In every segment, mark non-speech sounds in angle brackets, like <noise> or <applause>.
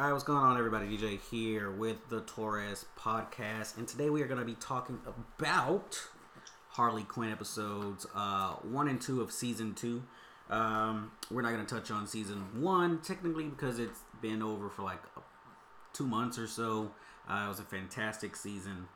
All right, what's going on, everybody? DJ here with the Torres podcast, and today we are going to be talking about Harley Quinn episodes uh, one and two of season two. Um, we're not going to touch on season one technically because it's been over for like two months or so. Uh, it was a fantastic season,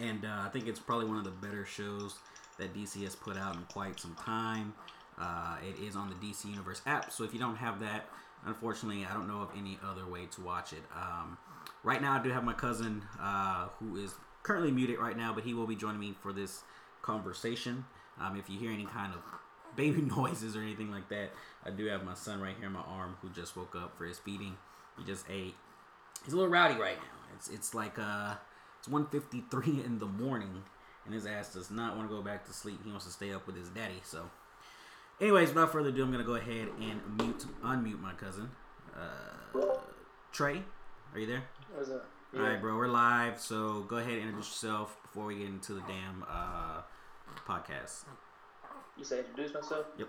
and uh, I think it's probably one of the better shows that DC has put out in quite some time. Uh, it is on the DC Universe app, so if you don't have that, unfortunately, I don't know of any other way to watch it. Um, right now, I do have my cousin uh, who is currently muted right now, but he will be joining me for this conversation. Um, if you hear any kind of baby <laughs> noises or anything like that, I do have my son right here in my arm who just woke up for his feeding. He just ate. He's a little rowdy right now. It's it's like uh it's 1:53 in the morning, and his ass does not want to go back to sleep. He wants to stay up with his daddy. So, anyways, without further ado, I'm gonna go ahead and mute unmute my cousin. Uh, Trey, are you there? What's up? All right, bro, we're live. So go ahead and introduce yourself before we get into the damn uh, podcast. You say introduce myself? Yep.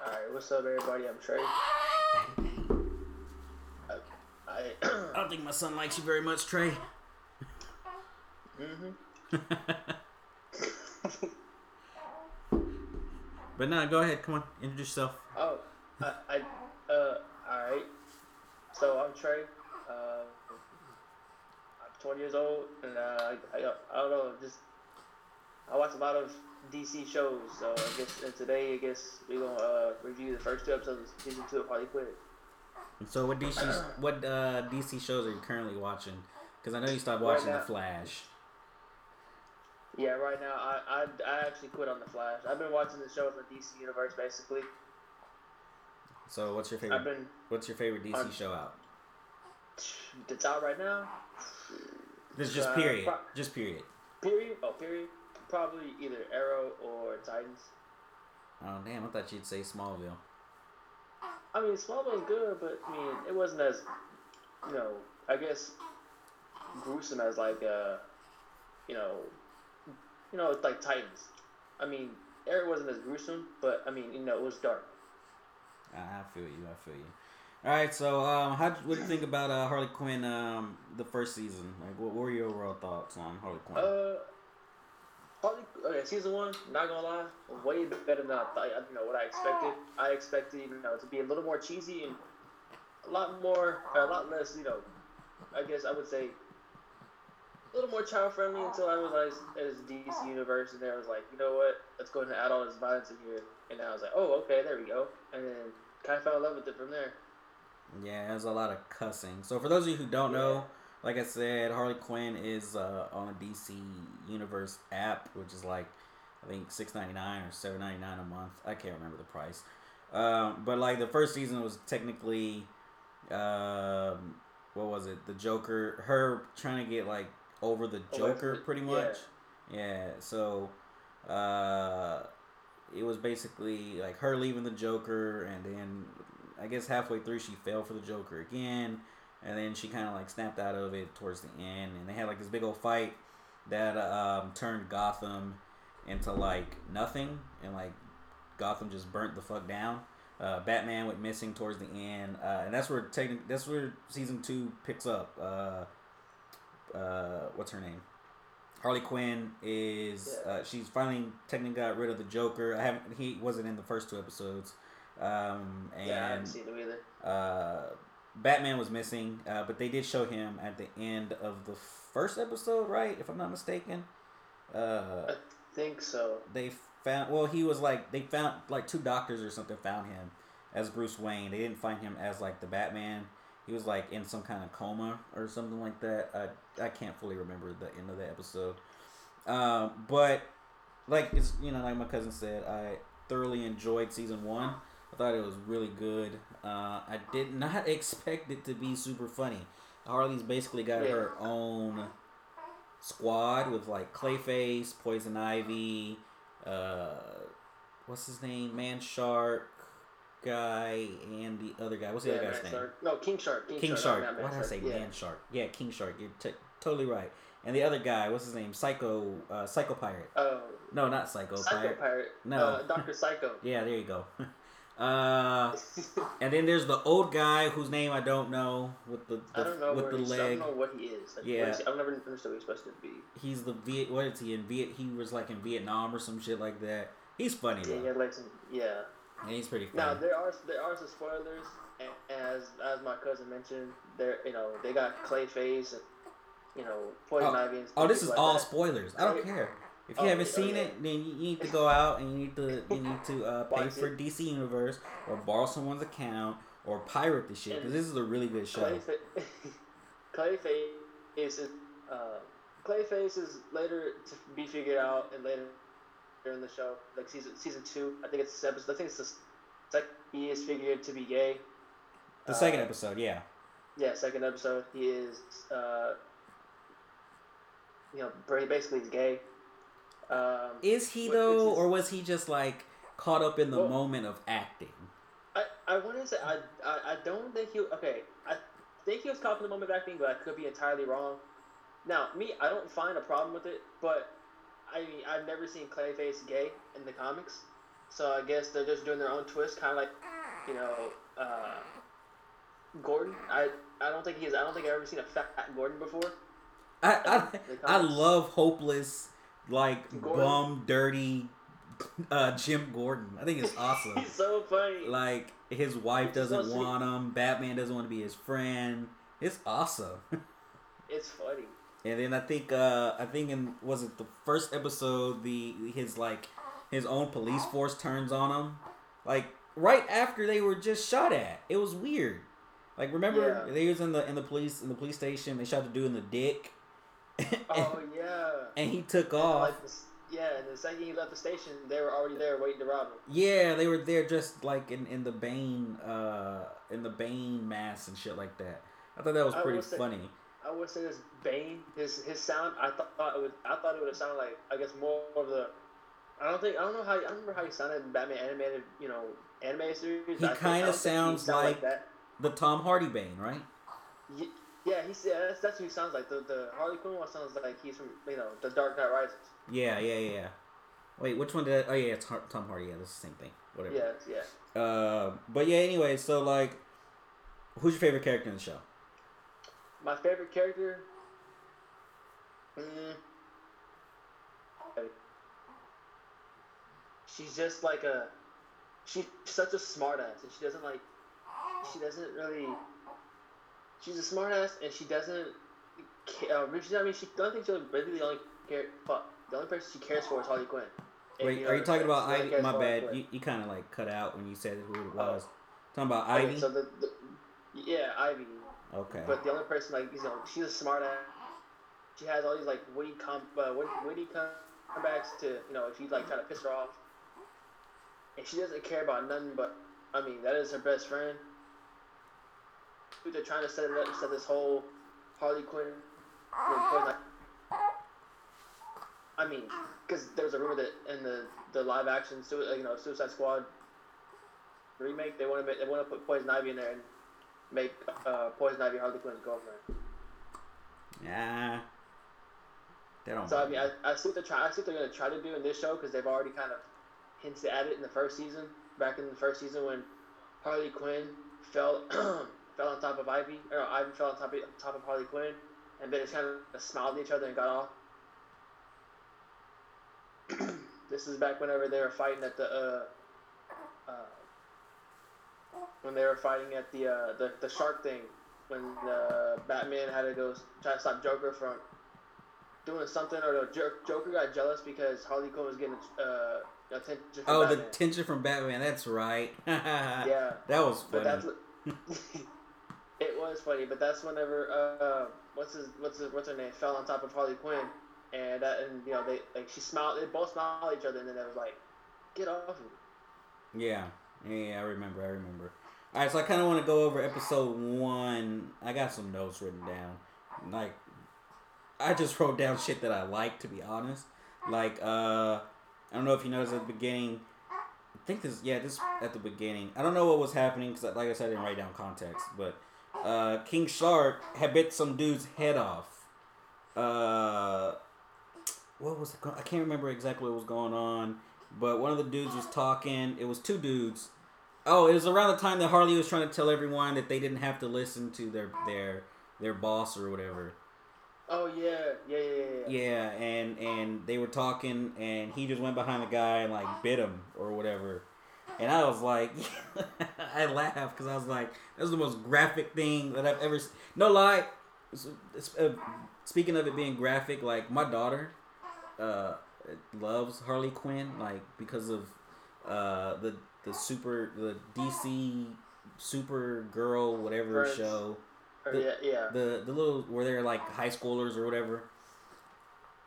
Alright, what's up everybody? I'm Trey. I, I <coughs> I don't think my son likes you very much, Trey. mm-hmm. <laughs> But no, go ahead. Come on, introduce yourself. Oh, I, I uh, alright. So I'm Trey. Uh, I'm 20 years old, and uh, I, I, I don't know, just I watch a lot of DC shows. So I guess and today I guess we're gonna uh, review the first two episodes of season two of Harley Quinn. So what DC what uh, DC shows are you currently watching? Because I know you stopped Right watching now- The Flash. Yeah, right now I, I, I actually quit on the Flash. I've been watching the show from DC Universe basically. So what's your I've favorite? been What's your favorite DC I'm- show out? it's out right now. This is just Uh, period. pro- Just period. Period. Oh, period. Probably either Arrow or Titans. Oh damn! I thought you'd say Smallville. I mean, Smallville's good, but I mean, it wasn't as, you know, I guess, gruesome as like, uh, you know, you know, it's like Titans. I mean, Arrow wasn't as gruesome, but I mean, you know, it was dark. I I feel you. I feel you. All right. So um, how what do you think about uh, Harley Quinn? Um, the first season. Like, what, what were your overall thoughts on Harley Quinn? Uh, Harley, okay, season one. Not gonna lie, way better than I thought. You know what I expected. I expected you know to be a little more cheesy and a lot more, a lot less. You know, I guess I would say a little more child friendly until I realized it was DC Universe, and then I was like, you know what? Let's go ahead and add all this violence in here. And I was like, oh, okay, there we go. And then kind of fell in love with it from there. Yeah, there's a lot of cussing. So for those of you who don't know, like I said, Harley Quinn is uh, on a DC Universe app, which is like I think six ninety nine or seven ninety nine a month. I can't remember the price. Um, but like the first season was technically, um, what was it? The Joker, her trying to get like over the Joker, pretty yeah. much. Yeah. So, uh, it was basically like her leaving the Joker, and then I guess halfway through she fell for the Joker again, and then she kind of like snapped out of it towards the end, and they had like this big old fight that um, turned Gotham into like nothing, and like Gotham just burnt the fuck down. Uh, Batman went missing towards the end, uh, and that's where techni- that's where season two picks up. Uh, uh, what's her name? Harley Quinn is uh, she's finally technically got rid of the Joker. I haven't he wasn't in the first two episodes, um, and Yeah, I haven't seen it either. uh, Batman was missing, uh, but they did show him at the end of the first episode, right? If I'm not mistaken. Uh, I think so. they found well, he was like they found like two doctors or something found him as Bruce Wayne. They didn't find him as like the Batman. He was like in some kind of coma or something like that. I I can't fully remember the end of the episode. Um, but like it's you know like my cousin said, I thoroughly enjoyed season one. I thought it was really good. Uh, I did <laughs> not expect it to be super funny. Harley's basically got Yeah. her own squad with like Clayface, Poison Ivy, uh, what's his name, Man Shark guy, and the other guy. What's the Yeah, other Man guy's name? Shark. No, King Shark. King, King Shark. Shark. Why did I say yeah. Man Shark? Yeah, King Shark. You're t- totally right. And the other guy, what's his name? Psycho, uh, Psycho Pirate. Oh, No, not Psycho, Psycho Pirate. Pirate. No. Uh, Doctor Psycho. <laughs> Yeah, there you go. <laughs> Uh, and then there's the old guy whose name I don't know with the, the I don't know with the he's, I don't know what he is. Like, Yeah. is? I've never understood what he's supposed to be. He's the Viet. What is he in Viet? He was like in Vietnam or some shit like that. He's funny Yeah, though. yeah, like some, yeah. And he's pretty funny. Now there are there are some spoilers, as as my cousin mentioned, there you know they got Clayface and you know Poison Oh. Ivy oh, this is like all that. spoilers. I don't care. If you oh, haven't yeah, seen yeah. it, then you need to go out and you need to you need to uh, <laughs> pay for it. DC Universe or borrow someone's account or pirate the shit because this is a really good show. Clayfa- <laughs> Clayface is uh, Clayface is later to be figured out and later in the show, like season season two. I think it's episode. I think it's the second. He is figured to be gay. The second Uh, episode, yeah. Yeah, second episode. He is, uh, you know, ba- basically he's gay. Um, Is he though, or was he just like caught up in the Well- moment of acting? I, I want to say I, I I don't think he okay I think he was caught in the moment of acting, but I could be entirely wrong. Now me, I don't find a problem with it, but I mean I've never seen Clayface gay in the comics, so I guess they're just doing their own twist, kind of like you know uh, Gordon. I I don't think he's I don't think I've ever seen a fat Gordon before. I I, I love hopeless, like Gordon. bum, dirty, uh, Jim Gordon. I think it's <laughs> awesome. He's so funny. like his wife doesn't want him. Batman doesn't want to be his friend. It's awesome. <laughs> It's funny. And then I think uh I think in was it the first episode the his like his own police force turns on him like right after they were just shot at. It was weird. Like remember Yeah. they was in the in the police in the police station. They shot the dude in the dick. <laughs> and, Oh yeah. and he took And, off. Like this, yeah, and the second he left the station, they were already there waiting to rob him. yeah, they were there just like in in the Bane uh in the Bane mask and shit like that. I thought that was pretty will say- funny. I would say this Bane, his his sound. I thought, thought it would. I thought it would have sounded like I guess more of the. I don't think I don't know how I don't remember how he sounded in Batman animated you know anime series. He I think- I kinda don't think he sounds like- that. The Tom Hardy Bane, right? Ye- Yeah, he's yeah. That's, that's who he sounds like. The the Harley Quinn one sounds like he's from you know the Dark Knight Rises. Yeah, yeah, yeah. Wait, which one did? I, oh yeah, it's Tom Hardy. Yeah, that's the same thing. Whatever. Yeah, yeah. Uh, but yeah. Anyway, so like, who's your favorite character in the show? My favorite character. Mm, she's just like a. She's such a smartass, and she doesn't like. She doesn't really. She's a smartass, and she doesn't. ca- Uh, I mean, she. The only thing she really the only care. Fuck. The only person she cares for is Harley Quinn. And Wait, are you talking about Ivy? My bad. You, you kind of like cut out when you said who it Oh. was. Talking about Quinn. Ivy. So the, the. Yeah, Ivy. Okay. But the only person like you know she's a smart ass. She has all these like witty com uh, wit- witty comebacks to you know if you like try to piss her off, and she doesn't care about nothing but I mean that is her best friend. Who They're trying to set it up, set this whole Harley Quinn. Ivy- I mean, because there was a rumor that in the the live action you know Suicide Squad remake they want to they want to put Poison Ivy in there and make uh, Poison Ivy Harley Quinn's girlfriend. yeah. They don't. So I mean, I, I see what they're trying. I see what they're gonna try to do in this show because they've already kind of hinted at it in the first season. Back in the first season when Harley Quinn fell <clears throat> fell on top of Ivy, or no, Ivy fell on top of, top of Harley Quinn, and they just kind of smiled at each other and got off. <clears throat> this is back whenever they were fighting at the uh, when they were fighting at the uh, the the shark thing when uh, Batman had to go try to stop Joker from doing something, or the Joker got jealous because Harley Quinn was getting uh, attention from oh, the Batman. tension from Batman. That's right. <laughs> yeah. That was but funny. that's <laughs> it was funny, but that's whenever uh, what's his what's his, what's her name fell on top of Harley Quinn, and that and you know they like she smiled, they both smiled at each other, and then they was like, get off of me. Yeah. Yeah, I remember. I remember. All right, so I kind of want to go over episode one. I got some notes written down. Like, I just <laughs> wrote down shit that I like, to be honest. Like, uh, I don't know if you noticed at the beginning. I think this, yeah, this at the beginning. I don't know what was happening because, like I said, I didn't write down context. But uh, King Shark had bit some dude's head off. Uh, what was it? I can't remember exactly what was going on. But one of the dudes was talking. It was two dudes Oh, it was around the time that Harley was trying to tell everyone that they didn't have to listen to their their their boss or whatever. Oh yeah, yeah, yeah, yeah. Yeah, and and they were talking, and he just went behind the guy and like bit him or whatever. And I was like, <laughs> I laughed because I was like, that's the most graphic thing that I've ever. Seen. No lie. uh, speaking of it being graphic, like my daughter, uh, loves Harley Quinn, like because of uh the the super the DC Supergirl whatever show Or, The- yeah, yeah. the the little where they're like high schoolers or whatever.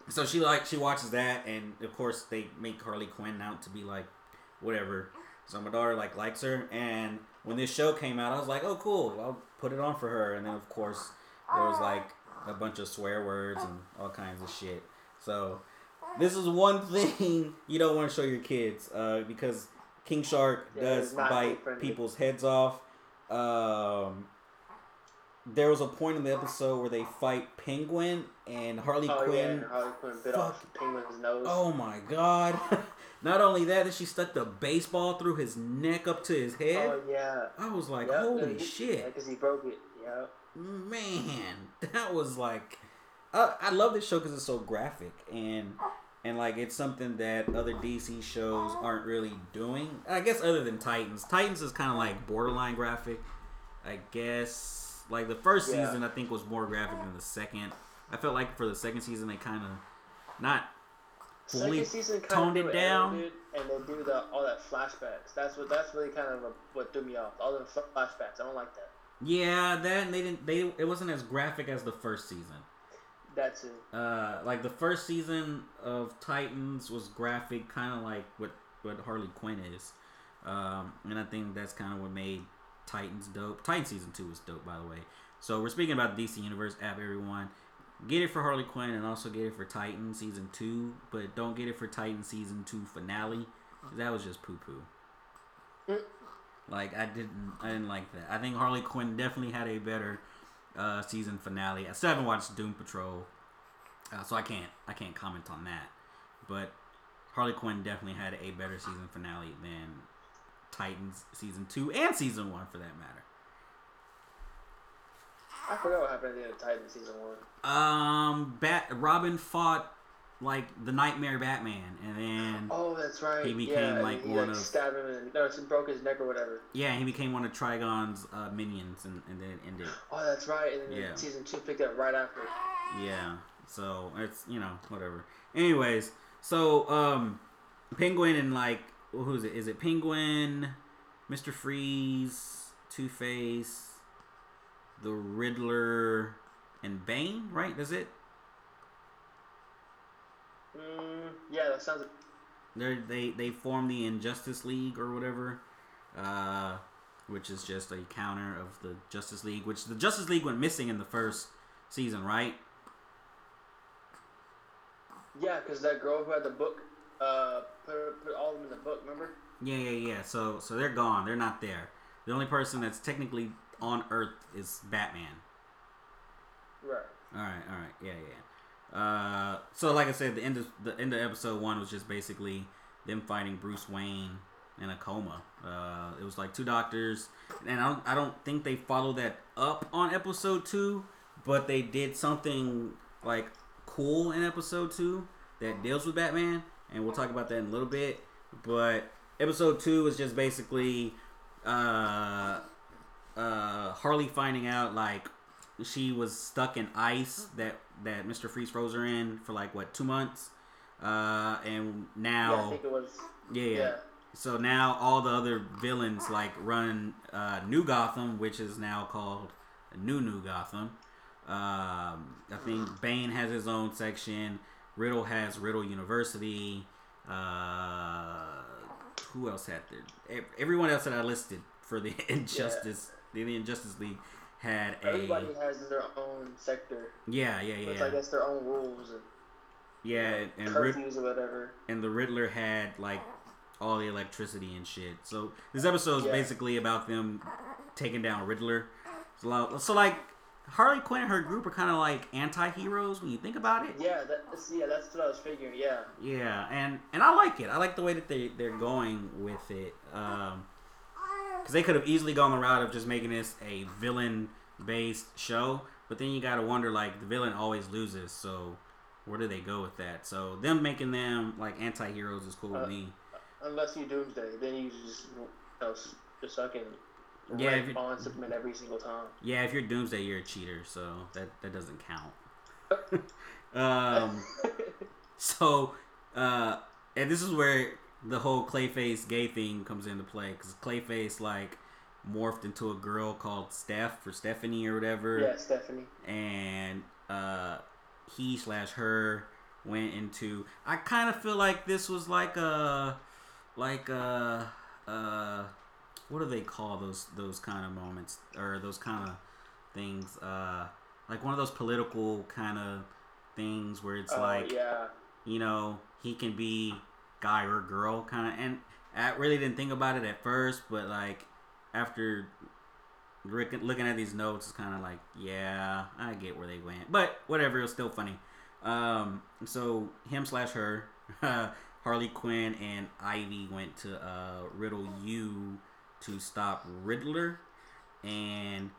So she like she watches that, and of course they make Harley Quinn out to be like whatever. So my daughter like likes her, and when this show came out, I was like, oh cool, I'll put it on for her. And then of course there was like a bunch of swear words and all kinds of shit. So this is one <laughs> thing you don't want to show your kids uh, because King Shark Yeah, does bite people's heads off. Um, there was a point in the episode where they fight Penguin and Harley oh yeah, Quinn. and Harley Quinn bit Fuck. off Penguin's nose. Oh my god! <laughs> Not only that, that she stuck the baseball through his neck up to his head. Oh, yeah. I was like, Yep, holy he- shit, Yeah, because he broke it. Yeah. man! <laughs> That was like, I, I love this show because it's so graphic and and like it's something that other DC shows aren't really doing. I guess other than Titans, Titans is kind of like borderline graphic. I guess like the first Yeah. season, I think was more graphic than the second. I felt like for the second season, they kind of not fully Second season kind toned it down. And they do the all that flashbacks. That's what that's really kind of what threw me off. All the flashbacks. I don't like that. Yeah, that and they didn't. They it wasn't as graphic as the first season. That's it. Uh, like the first season of Titans was graphic, kind of like what what Harley Quinn is. Um, and I think that's kind of what made Titans dope. Titan season two was dope, by the way. So we're speaking about the DC Universe app, everyone. Get it for Harley Quinn and also get it for Titan season two, but don't get it for Titan season two finale. That was just poo poo. Mm. Like I didn't, I didn't like that. I think Harley Quinn definitely had a better uh, season finale. I still haven't watched Doom Patrol, uh, so I can't, I can't comment on that. But Harley Quinn definitely had a better season finale than Titans season two and season one, for that matter. I forgot what happened at the end of Titan season one. Um, Bat Robin fought like the Nightmare Batman, and then Oh, that's right. He became, yeah, like, he, one like, of- stabbed him and no, he broke his neck or whatever. yeah, he became one of Trigon's uh, minions, and, and then it ended. Oh, that's right. And then Yeah. season two picked up right after. Yeah. So it's you know whatever. Anyways, so um, Penguin and like who is it? Is it Penguin, Mister Freeze, Two Face, the Riddler, and Bane? Right? That's it. Mm, yeah, that sounds. They they they form the Injustice League or whatever, uh, which is just a counter of the Justice League. Which the Justice League went missing in the first season, right? Yeah, because that girl who had the book, uh, put put all of them in the book. Remember? Yeah, yeah, yeah. So so they're gone. They're not there. The only person that's technically on Earth is Batman. Right. All right, all right, yeah, yeah. Uh, so like I said, the end of the end of episode one was just basically them fighting Bruce Wayne in a coma. Uh, it was like two doctors, and I don't, I don't think they followed that up on episode two, but they did something like cool in episode two that deals with Batman, and we'll talk about that in a little bit. But episode two was just basically uh, uh, Harley finding out like she was stuck in ice that that Mr. Freeze froze her in for like what two months, uh, and Yeah, I now think it was. yeah, yeah. Yeah. So now all the other villains like run uh, New Gotham, which is now called New New Gotham. Um, I think Bane has his own section. Riddle has Riddle University. Uh, who else had there? Everyone else that I listed for the <laughs> Injustice, the Injustice League, had a Everybody has their own sector. yeah, yeah, With, it's like guess their own rules and yeah, and Rid- curfews or whatever. and the Riddler had like all the electricity and shit. So this episode is Yeah. basically about them taking down Riddler. So, so like Harley Quinn and her group are kind of like anti-heroes when you think about it. Yeah, that's yeah, that's what I was figuring. Yeah. Yeah, and and I like it. I like the way that they they're going with it. Um, because they could have easily gone the route of just making this a villain based show, but then you gotta wonder like the villain always loses, so where do they go with that? So them making them like anti heroes is cool Uh, with me. Unless you Doomsday, then you just you know, just fucking Yeah, if you- on Superman every single time. Yeah, if you're Doomsday, you're a cheater, so that that doesn't count. <laughs> <laughs> um, <laughs> so, uh, and this is where the whole Clayface gay thing comes into play because Clayface like morphed into a girl called Steph or Stephanie or whatever, yeah, Stephanie. and uh, he slash her went into. I kind of feel like this was like a like a uh what do they call those those kind of moments or those kind of things uh like one of those political kind of things where it's Oh, like yeah, you know he can be guy or girl kind of and i really didn't think about it at first but like after look- looking at these notes it's kind of like yeah i get where they went but whatever it was still funny. Um so him slash her <laughs> harley quinn and ivy went to uh Riddle U to stop riddler and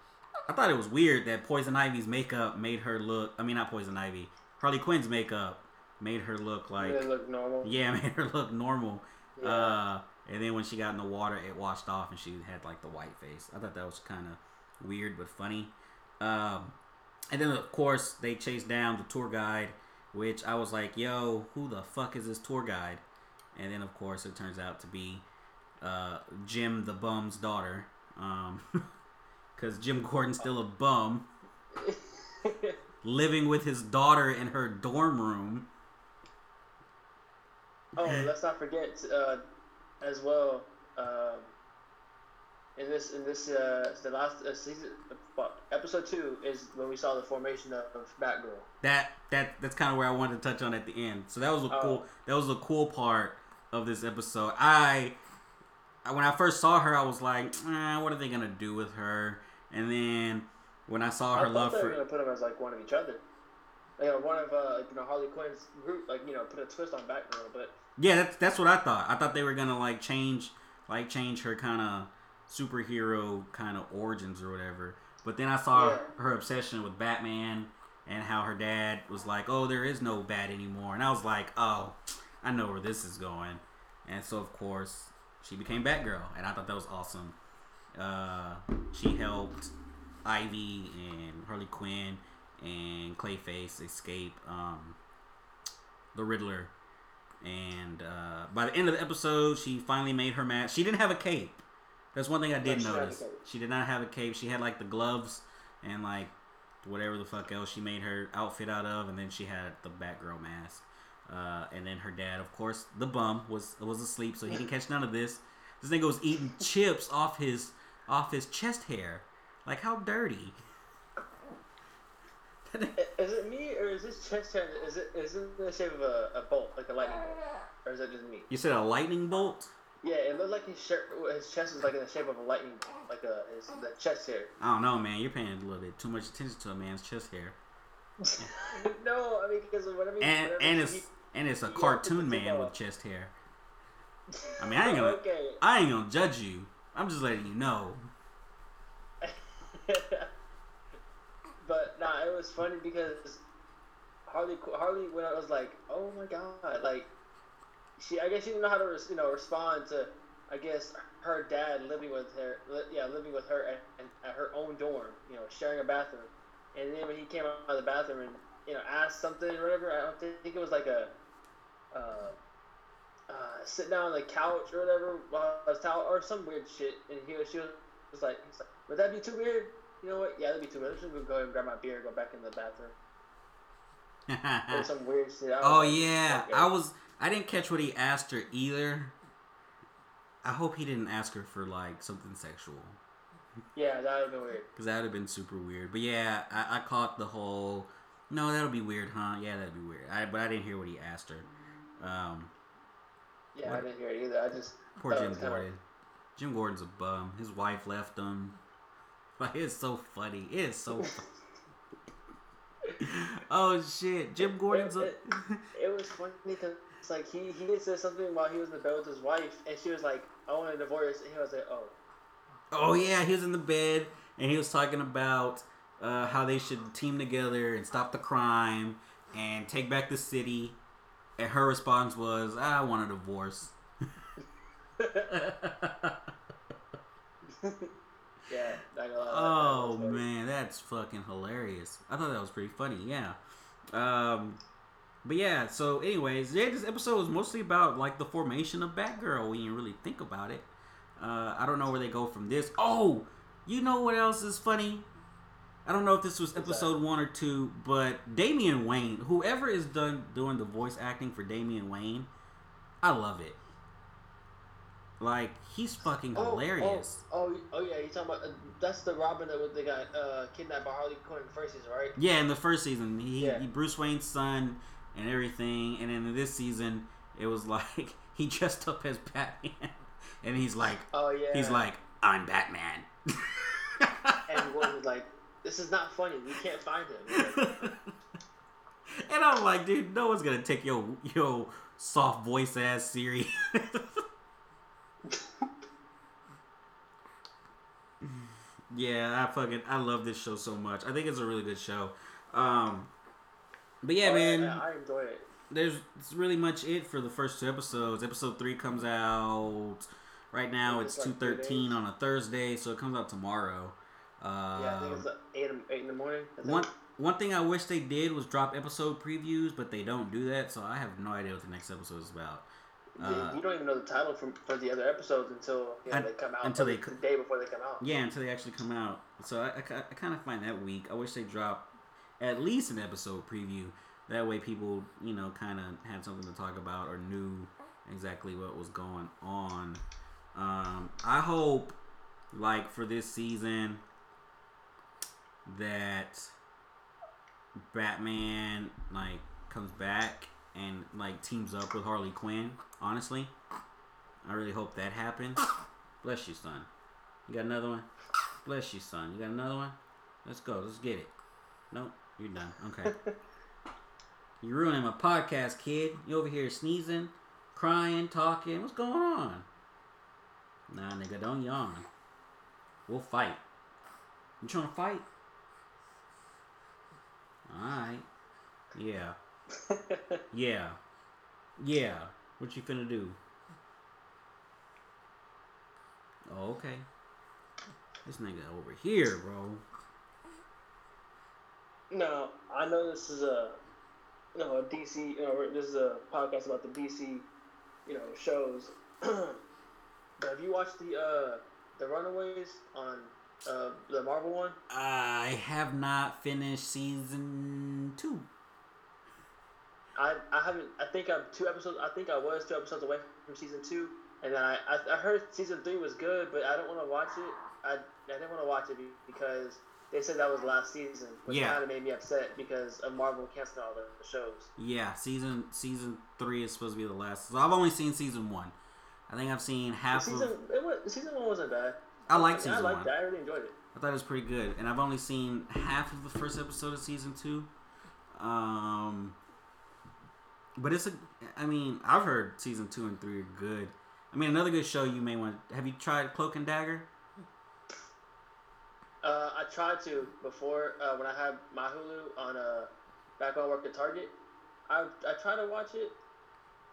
i thought it was weird that poison ivy's makeup made her look i mean not poison ivy harley quinn's makeup made her look like they look normal. <laughs> yeah, made her look normal. Yeah. Uh, and then when she got in the water, it washed off, and she had like the white face. I thought that was kind of weird but funny. Um, and then of course they chased down the tour guide, which I was like, "Yo, who the fuck is this tour guide?" And then of course it turns out to be uh, Jim the bum's daughter, <laughs> because Jim Gordon's still a bum, <laughs> living with his daughter in her dorm room. Oh, let's not forget uh, as well. Um, in this, in this, uh, the last uh, season, episode two is when we saw the formation of, of Batgirl. that that that's kind of where I wanted to touch on at the end. So that was a Oh. cool that was a cool part of this episode. I, I when I first saw her, I was like, eh, what are they gonna do with her? And then when I saw her thought love for put them as like one of each other. You know, one of uh, you know Harley Quinn's group, like you know, put a twist on Batgirl, but yeah, that's that's what I thought. I thought they were gonna like change like change her kind of superhero kind of origins or whatever. But then I saw Yeah. her obsession with Batman and how her dad was like, "Oh, there is no Bat anymore," and I was like, "Oh, I know where this is going." And so, of course, she became Batgirl, and I thought that was awesome. Uh, she helped Ivy and Harley Quinn and Clayface escape um, the Riddler. And uh, by the end of the episode, she finally made her mask. She didn't have a cape. That's one thing I did she didn't have a notice. She did not have a cape. She had like the gloves and like whatever the fuck else she made her outfit out of, and then she had the Batgirl mask. Uh, and then her dad, of course, the bum was was asleep, so he didn't catch none of this. This nigga was eating chips off his off his chest hair. Like how dirty. <laughs> Is it me or is this chest hair? Is it is it in the shape of a, a bolt, like a lightning bolt, or is it just me? you said a lightning bolt? Yeah, it looked like his shirt, his chest was like in the shape of a lightning bolt, like a his the chest hair. I don't know, man. You're paying a little bit too much attention to a man's chest hair. <laughs> no, I mean because whatever. And whatever and he- it's and it's a cartoon man with chest hair. <laughs> I mean, I ain't gonna okay. I ain't gonna judge you. I'm just letting you know. Nah, it was funny because Harley Harley when I was like, oh my god, like she I guess she didn't know how to you know respond to I guess her dad living with her yeah living with her at, at her own dorm you know sharing a bathroom. And then when he came out of the bathroom and you know asked something or whatever I don't think it was like a uh, uh, sit down on the couch or whatever while I was towel or some weird shit. And he was she was, was like he's like would that be too weird you know what yeah that'd be too weird I'm just gonna go and grab my beer and go back in the bathroom <laughs> some weird shit oh yeah, okay. I was. I didn't catch what he asked her either. I hope he didn't ask her for like something sexual, yeah that would have been weird because that would have been super weird. But yeah, I, I caught the whole. No, that'll be weird, huh? Yeah, that'd be weird. I, but I didn't hear what he asked her. Um, yeah What? I didn't hear it either I just poor Jim Gordon. Jim Gordon's a bum. His wife left him. <laughs> Like it's so funny. It is so. oh shit, Jim Gordon's a. It- <laughs> it was funny because it's like he he say something while he was in the bed with his wife, and she was like, "I want a divorce," and he was like, "Oh." Oh yeah, he was in the bed and he was talking about uh, how they should team together and stop the crime and take back the city. And her response was, "I want a divorce." <laughs> yeah. Not gonna lie, Oh that man, that's fucking hilarious. I thought that was pretty funny. Yeah. Um, but yeah. So, anyways, yeah, this episode was mostly about like the formation of Batgirl We didn't really think about it. Uh, I don't know where they go from this. Oh, you know what else is funny? I don't know if this was episode one or two, but Damian Wayne, whoever is done doing the voice acting for Damian Wayne, I love it. Like he's fucking Oh, hilarious. Oh, oh, oh, yeah, you talking about uh, that's the Robin that was- they got uh, kidnapped by Harley Quinn in the first season, right? Yeah, in the first season, he, Yeah. he Bruce Wayne's son and everything, and then in this season, it was like <laughs> he dressed up as Batman, <laughs> and he's like, Oh yeah. he's like, I'm Batman. <laughs> and was like, "This is not funny. We can't find him." And I'm like, dude, no one's gonna take your your soft voice ass serious. Yeah, I fucking I love this show so much. I think it's a really good show. Um, but yeah, oh, man. I enjoy it. there's it's really much it for the first two episodes. Episode three comes out right now. It's It's two like three thirteen on a Thursday, so it comes out tomorrow. Uh, Yeah, I think it's like eight, in- eight in the morning. One one thing I wish they did was drop episode previews, but they don't do that, so I have no idea what the next episode is about. You- Uh, you don't even know the title from for the other episodes until you know, Un- they come out. until they the day before they come out. Yeah, until they actually come out. So I, I, I kind of find that weak. I wish they dropped at least an episode preview. That way, people, you know, kind of had something to talk about or knew exactly what was going on. Um, I hope, like, for this season, that Batman, like, comes back and, like, teams up with Harley Quinn. Honestly, I really hope that happens. Bless you, son. You got another one? Bless you, son. You got another one? Let's go. Let's get it. Nope, you're done. Okay. <laughs> you're ruining my podcast, kid. You over here sneezing, crying, talking. What's going on? Nah, nigga, don't yawn. We'll fight. You trying to fight? Alright. Yeah. <laughs> Yeah. Yeah. What you finna do? Oh, okay. This nigga over here, bro. No, I know this is a you know a DC. You know, this is a podcast about the DC, you know, shows. <clears throat> but have you watched the uh the Runaways on uh the Marvel one? I have not finished season two. I I haven't. I think I'm two episodes. I think I was two episodes away from season two, and then I I, I heard season three was good, but I don't want to watch it. I I didn't want to watch it because they said that was last season, which Yeah. kind of made me upset because of Marvel canceling all the, shows. Yeah, season season three is supposed to be the last. So I've only seen season one. I think I've seen half season of. it was, season one wasn't bad. I like I season liked one. that. I really enjoyed it. I thought it was pretty good, and I've only seen half of the first episode of season two. Um, but it's a. I mean, I've heard season two and three are good. I mean, another good show you may want. Have you tried Cloak and Dagger? Uh, I tried to before uh, when I had my Hulu on uh, back when I worked at Target. I I tried to watch it,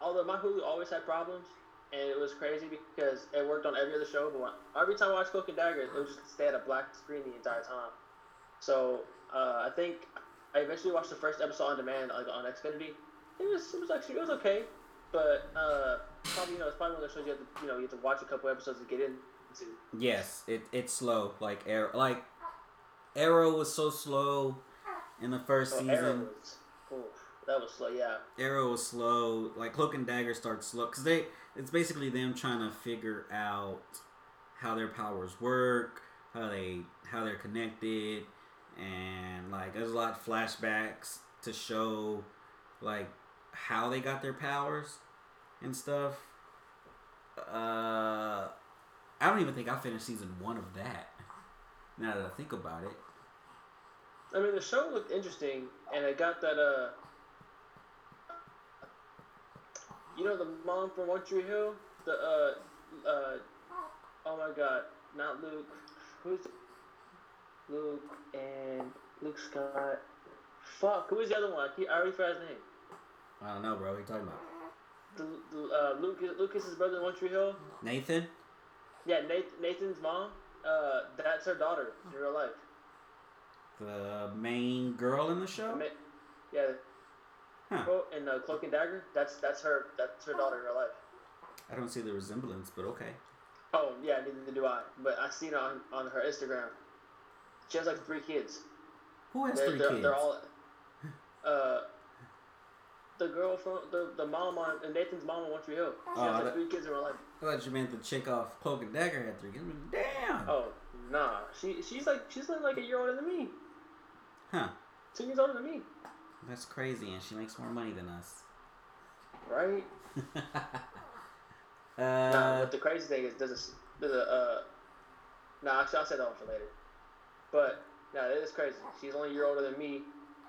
although my Hulu always had problems, and it was crazy because it worked on every other show. But every time I watched Cloak and Dagger, it would just stay at a black screen the entire time. So uh, I think I eventually watched the first episode on demand, like on Xfinity. It was it was actually it was okay, but uh, probably you know it's probably one of those shows you have to you know you have to watch a couple episodes to get into. Yes, it it's slow. Like Arrow, like Arrow was so slow in the first Oh, season. Arrow was, oof, that was slow, yeah. Arrow was slow. Like Cloak and Dagger starts slow because they it's basically them trying to figure out how their powers work, how they how they're connected, and like there's a lot of flashbacks to show like how they got their powers and stuff. Uh, I don't even think I finished season one of that. Now that I think about it, I mean, the show looked interesting, and it got that, uh, you know, the mom from One Tree Hill? The, uh, uh, oh my god. not Luke. Who's Luke and Luke Scott? Fuck, who is the other one? I already forgot his name. I don't know, bro. What are you talking about? The, the, uh, Lucas, Lucas's brother in One Tree Hill. Nathan. Yeah, Nathan, Nathan's mom. Uh, that's her daughter in real life. The main girl in the show. Ma- yeah. Huh. Oh, and uh, Cloak and Dagger. That's that's her. That's her daughter in real life. I don't see the resemblance, but okay. Oh yeah, neither do I. But I seen on on her Instagram. She has like three kids. Who has They're, 3 they're, kids? they're all. <laughs> Uh, the girl from the the mom on and Nathan's mom on One Tree Hill. She Oh, has like three kids in real life. I thought you meant the chick off Cloak and Dagger had three kids. Damn. Oh nah, she she's like she's like a year older than me. Huh. Two years older than me, That's crazy, and she makes more money than us. right? <laughs> uh, nah, but the crazy thing is there's a there's a uh. Nah, actually I'll say that one for later. But nah, it is crazy. She's only a year older than me,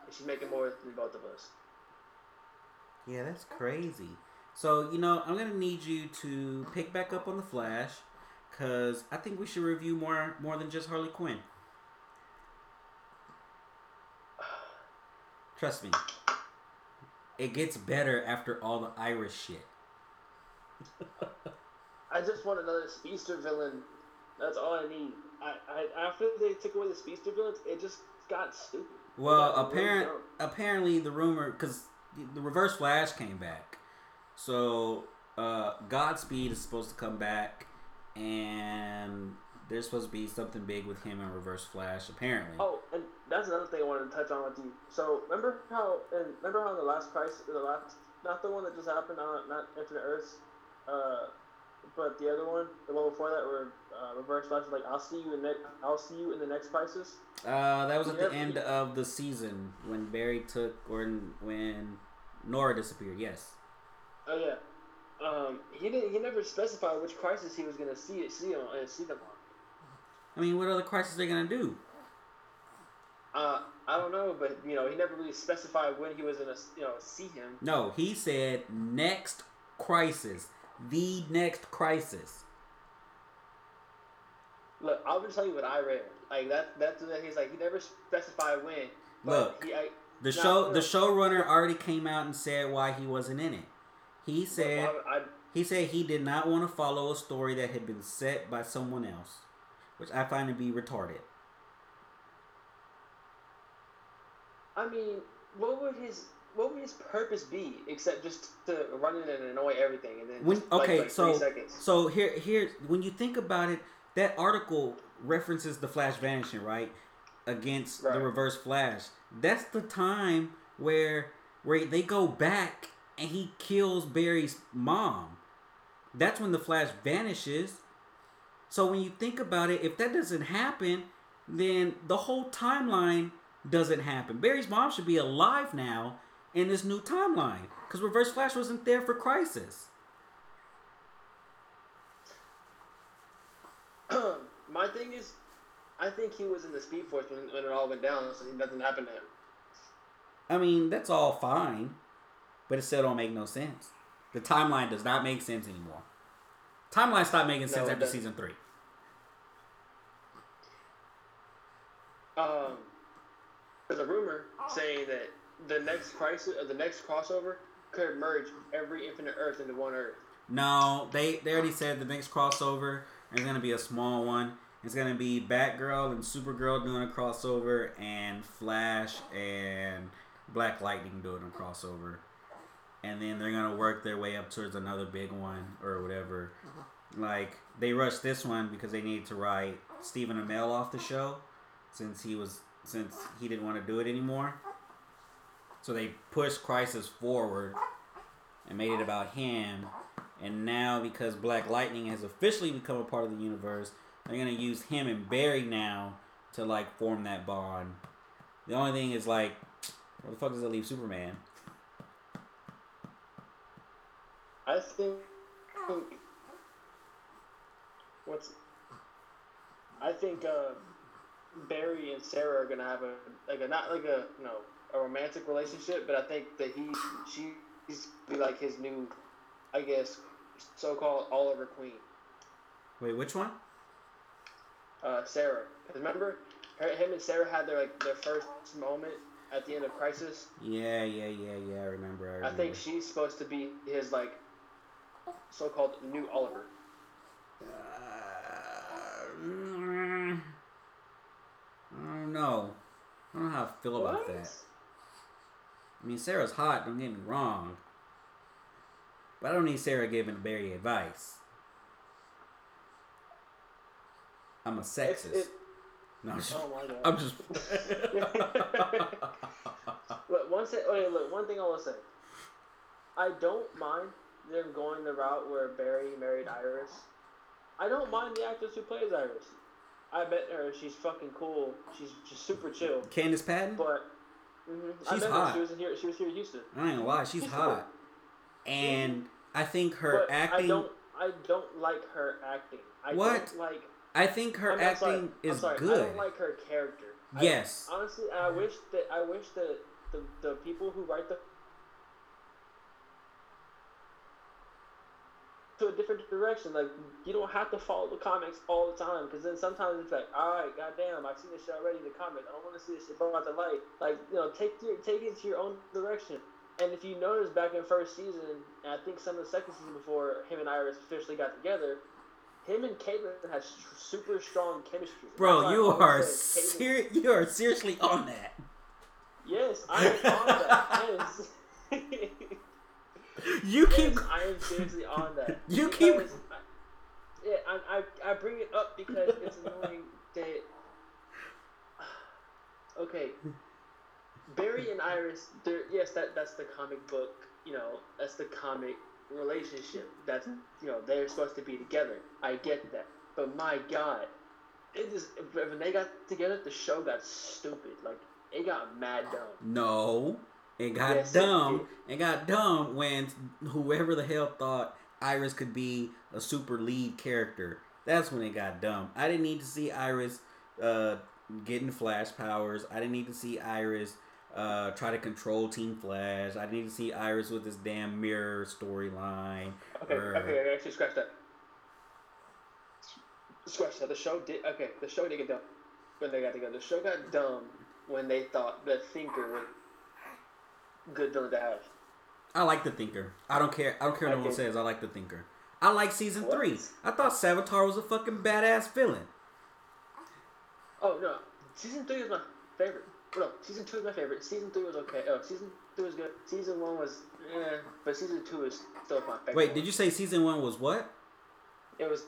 and she's making more than both of us. Yeah, that's crazy. So you know, I'm gonna need you to pick back up on the Flash, cause I think we should review more more than just Harley Quinn. Trust me, it gets better after all the Irish shit. <laughs> I just want another speedster villain. That's all I need. I, I after they took away the speedster villains, it just got stupid. Well, got really apparent apparently the rumor because the Reverse Flash came back, so uh, Godspeed is supposed to come back, and there's supposed to be something big with him and Reverse Flash. Apparently, Oh, and that's another thing I wanted to touch on with you. So remember how and remember how the last crisis, the last not the one that just happened on not Infinite Earths, uh, but the other one, the one before that, where uh, Reverse Flash was like, "I'll see you in next, I'll see you in the next crisis." uh, that was at the end of the season when Barry took or when Nora disappeared. Yes. Oh yeah. Um, he didn't. He never specified which crisis he was gonna see it, see on, and see them on. I mean, what other crisis are they gonna do? Uh, I don't know, but you know, he never really specified when he was gonna, you know, see him. No, he said next crisis, the next crisis. Look, I'll just tell you what I read. Like that. That's what he's like. He never specified when. But Look. he, I, The No, show no. the showrunner already came out and said why he wasn't in it. He said I, I, he said he did not want to follow a story that had been set by someone else, which I find to be retarded. I mean, what would his what would his purpose be except just to run in and annoy everything and then When just, like, okay, like so three seconds. so here here when you think about it, that article references the Flash vanishing right against the Reverse Flash. That's the time where where they go back and he kills Barry's mom. That's when the Flash vanishes. So when you think about it, if that doesn't happen, then the whole timeline doesn't happen. Barry's mom should be alive now in this new timeline because Reverse Flash wasn't there for Crisis. <clears throat> My thing is, I think he was in the Speed Force when, when it all went down, so nothing happened to him. I mean, that's all fine, but it still don't make no sense. The timeline does not make sense anymore. Timeline stopped making sense No, after doesn't. season three. Um, there's a rumor saying that the next crisis, or the next crossover, could merge every Infinite Earth into one Earth. No, they they already said the next crossover is gonna be a small one. It's gonna be Batgirl and Supergirl doing a crossover, and Flash and Black Lightning doing a crossover, and then they're gonna work their way up towards another big one or whatever. Uh-huh. Like they rushed this one because they needed to write Stephen Amell off the show since he was since he didn't want to do it anymore. So they pushed Crisis forward and made it about him. And now, because Black Lightning has officially become a part of the universe, they're gonna use him and Barry now to like form that bond. The only thing is like, where the fuck does it leave Superman? I think. What's. I think uh, Barry and Sarah are gonna have a like a not like a you know a romantic relationship, but I think that he she she's be like his new, I guess, so-called Oliver Queen. Wait, which one? Uh, Sarah. 'Cause remember, her, him and Sarah had their like their first moment at the end of Crisis. Yeah, yeah, yeah, yeah. I remember. I, I think she's supposed to be his like so-called new Oliver. Uh, mm, I don't know. I don't know how I feel about What? that. I mean, Sarah's hot. Don't get me wrong. But I don't need Sarah giving Barry advice. I'm a sexist. it, no, I'm <laughs> just. oh my god. I'm just <laughs> Look, one say, okay, look, one thing I will say. I don't mind them going the route where Barry married Iris. I don't mind the actress who plays Iris. I met her. She's fucking cool. She's just super chill. Candice Patton. But mm-hmm, She's met hot. her. She was in here. She was here in Houston. I ain't gonna lie, she's She's hot, and I think her but acting. I don't. I don't like her acting. I What? don't like. I think her I mean, I'm sorry, acting I'm is sorry, I good. don't like her character. I- yes. honestly, I mm-hmm. wish that I wish that the, the people who write the to a different direction. Like you don't have to follow the comics all the time because then sometimes it's like, all right, goddamn, I've seen this shit already in the comic. I don't want to see this shit brought to light. Like you know, take your take it to your own direction. And if you notice back in first season, and I think some of the second season before him and Iris officially got together, him and Caitlyn had s- super strong chemistry. Bro, you are ser- you are seriously on that. Yes, I am on that. Yes. <laughs> You keep Yes, I am seriously on that. <laughs> You keep- Because I, yeah, I, I, I bring it up because it's annoying <laughs> that. Okay, Barry and Iris. They're yes, that that's the comic book. You know, that's the comic relationship. That's you know they're supposed to be together. I get that, but my God, it just when they got together, the show got stupid. Like it got mad dumb. no. It got Yes, it dumb. It, got dumb when whoever the hell thought Iris could be a super lead character. That's when it got dumb. I didn't need to see Iris uh, getting Flash powers. I didn't need to see Iris uh, try to control Team Flash. I didn't need to see Iris with this damn mirror storyline. Okay, or- okay, actually scratch that. Scratch that. The show did okay. The show did get dumb when they got together. The show got dumb when they thought the Thinker was good villain to have. I like the Thinker. I don't care. I don't care what no one says. I like the Thinker. I like season What? three. I thought Savitar was a fucking badass villain. Oh no, season three is my favorite. No, season two is my favorite. Season three was okay. Oh, season two was good. Season one was eh, but season two is still my favorite. Wait, did you say season one was what? It was,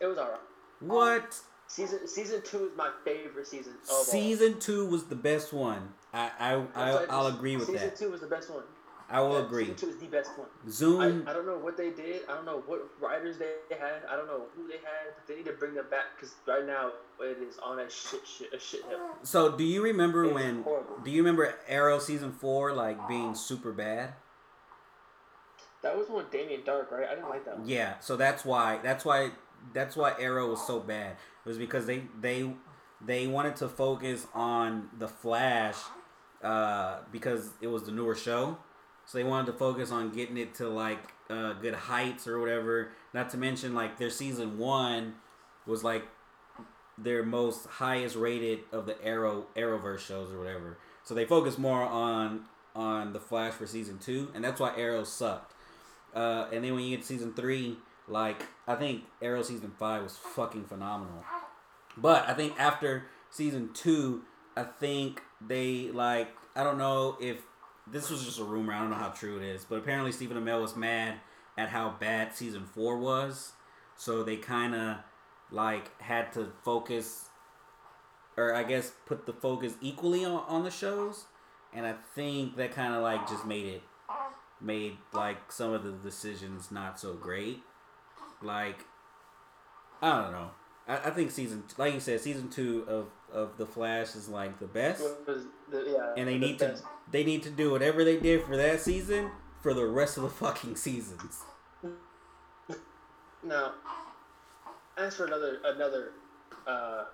it was alright. What? Season season two is my favorite season. Of all. Season two was the best one. I I, I'm I sorry, I'll agree with that. season two was the best one. I will Yeah, agree. Season two is the best one. Zoom. I, I don't know what they did. I don't know what writers they had. I don't know who they had. But they need to bring them back because right now it is on a shit shit a shit hill. So do you remember It when? Do you remember Arrow season four like being super bad? That was one with Damien Darhk, right? I didn't like that one. Yeah. So that's why. That's why. That's why Arrow was so bad. It was because they they they wanted to focus on the Flash uh, because it was the newer show. So they wanted to focus on getting it to like uh, good heights or whatever. Not to mention like their season one was like their most highest rated of the Arrow Arrowverse shows or whatever. So they focused more on on the Flash for season two, and that's why Arrow sucked. Uh, and then when you get to season three, like I think Arrow season five was fucking phenomenal. But I think after season two, I think they like I don't know if this was just a rumor. I don't know how true it is, but apparently Stephen Amell was mad at how bad season four was, so they kind of like had to focus, or I guess put the focus equally on, on the shows, and I think that kind of like just made it made like some of the decisions not so great. Like I don't know. I, I think season like you said, season two of of the Flash is like the best, the, yeah, and they the need to they need to do whatever they did for that season for the rest of the fucking seasons. <laughs> Now, as for another another uh,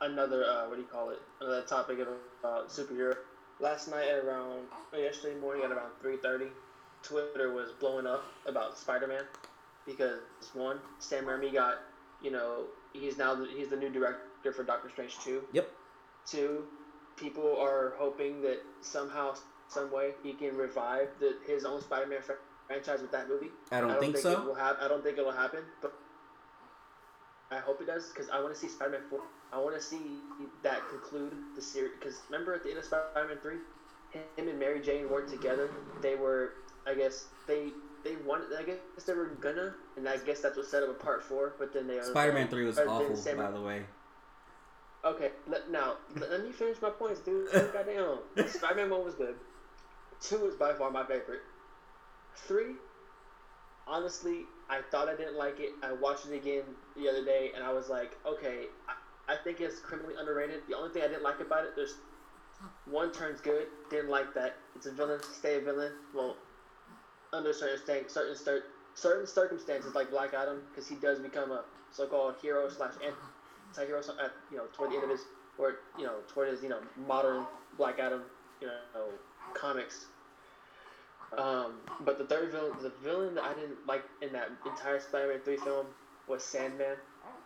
another uh, what do you call it? Another topic of uh, superhero. Last night at around or yesterday morning at around three thirty, Twitter was blowing up about Spider Man because one, Sam Raimi got you know he's now the, he's the new director for Doctor Strange two. Yep. Two, people are hoping that somehow, some way, he can revive the, his own Spider-Man fr- franchise with that movie. I don't, think, It so. will hap- I don't think it'll happen, but I hope it does because I want to see Spider-Man four. I want to see that conclude the series. Because remember at the end of Spider-Man three, him and Mary Jane worked together. They were, I guess, they they wanted. I guess they were gonna, and I guess that's what set up a part four. But then they Spider-Man Three was awful, by the way. Okay, let, now let, let me finish my points, dude. <laughs> Goddamn, Spider-Man one was good. Two is by far my favorite. Three, honestly, I thought I didn't like it. I watched it again the other day, and I was like, okay, I, I think it's criminally underrated. The only thing I didn't like about it, there's one turns good. Didn't like that. It's a villain, stay a villain. Well, under certain certain certain circumstances, like Black Adam, because he does become a so-called hero slash anti-hero at you know toward the end of his or you know toward his you know modern Black Adam you know comics. Um, but the third villain, the villain that I didn't like in that entire Spider-Man three film was Sandman.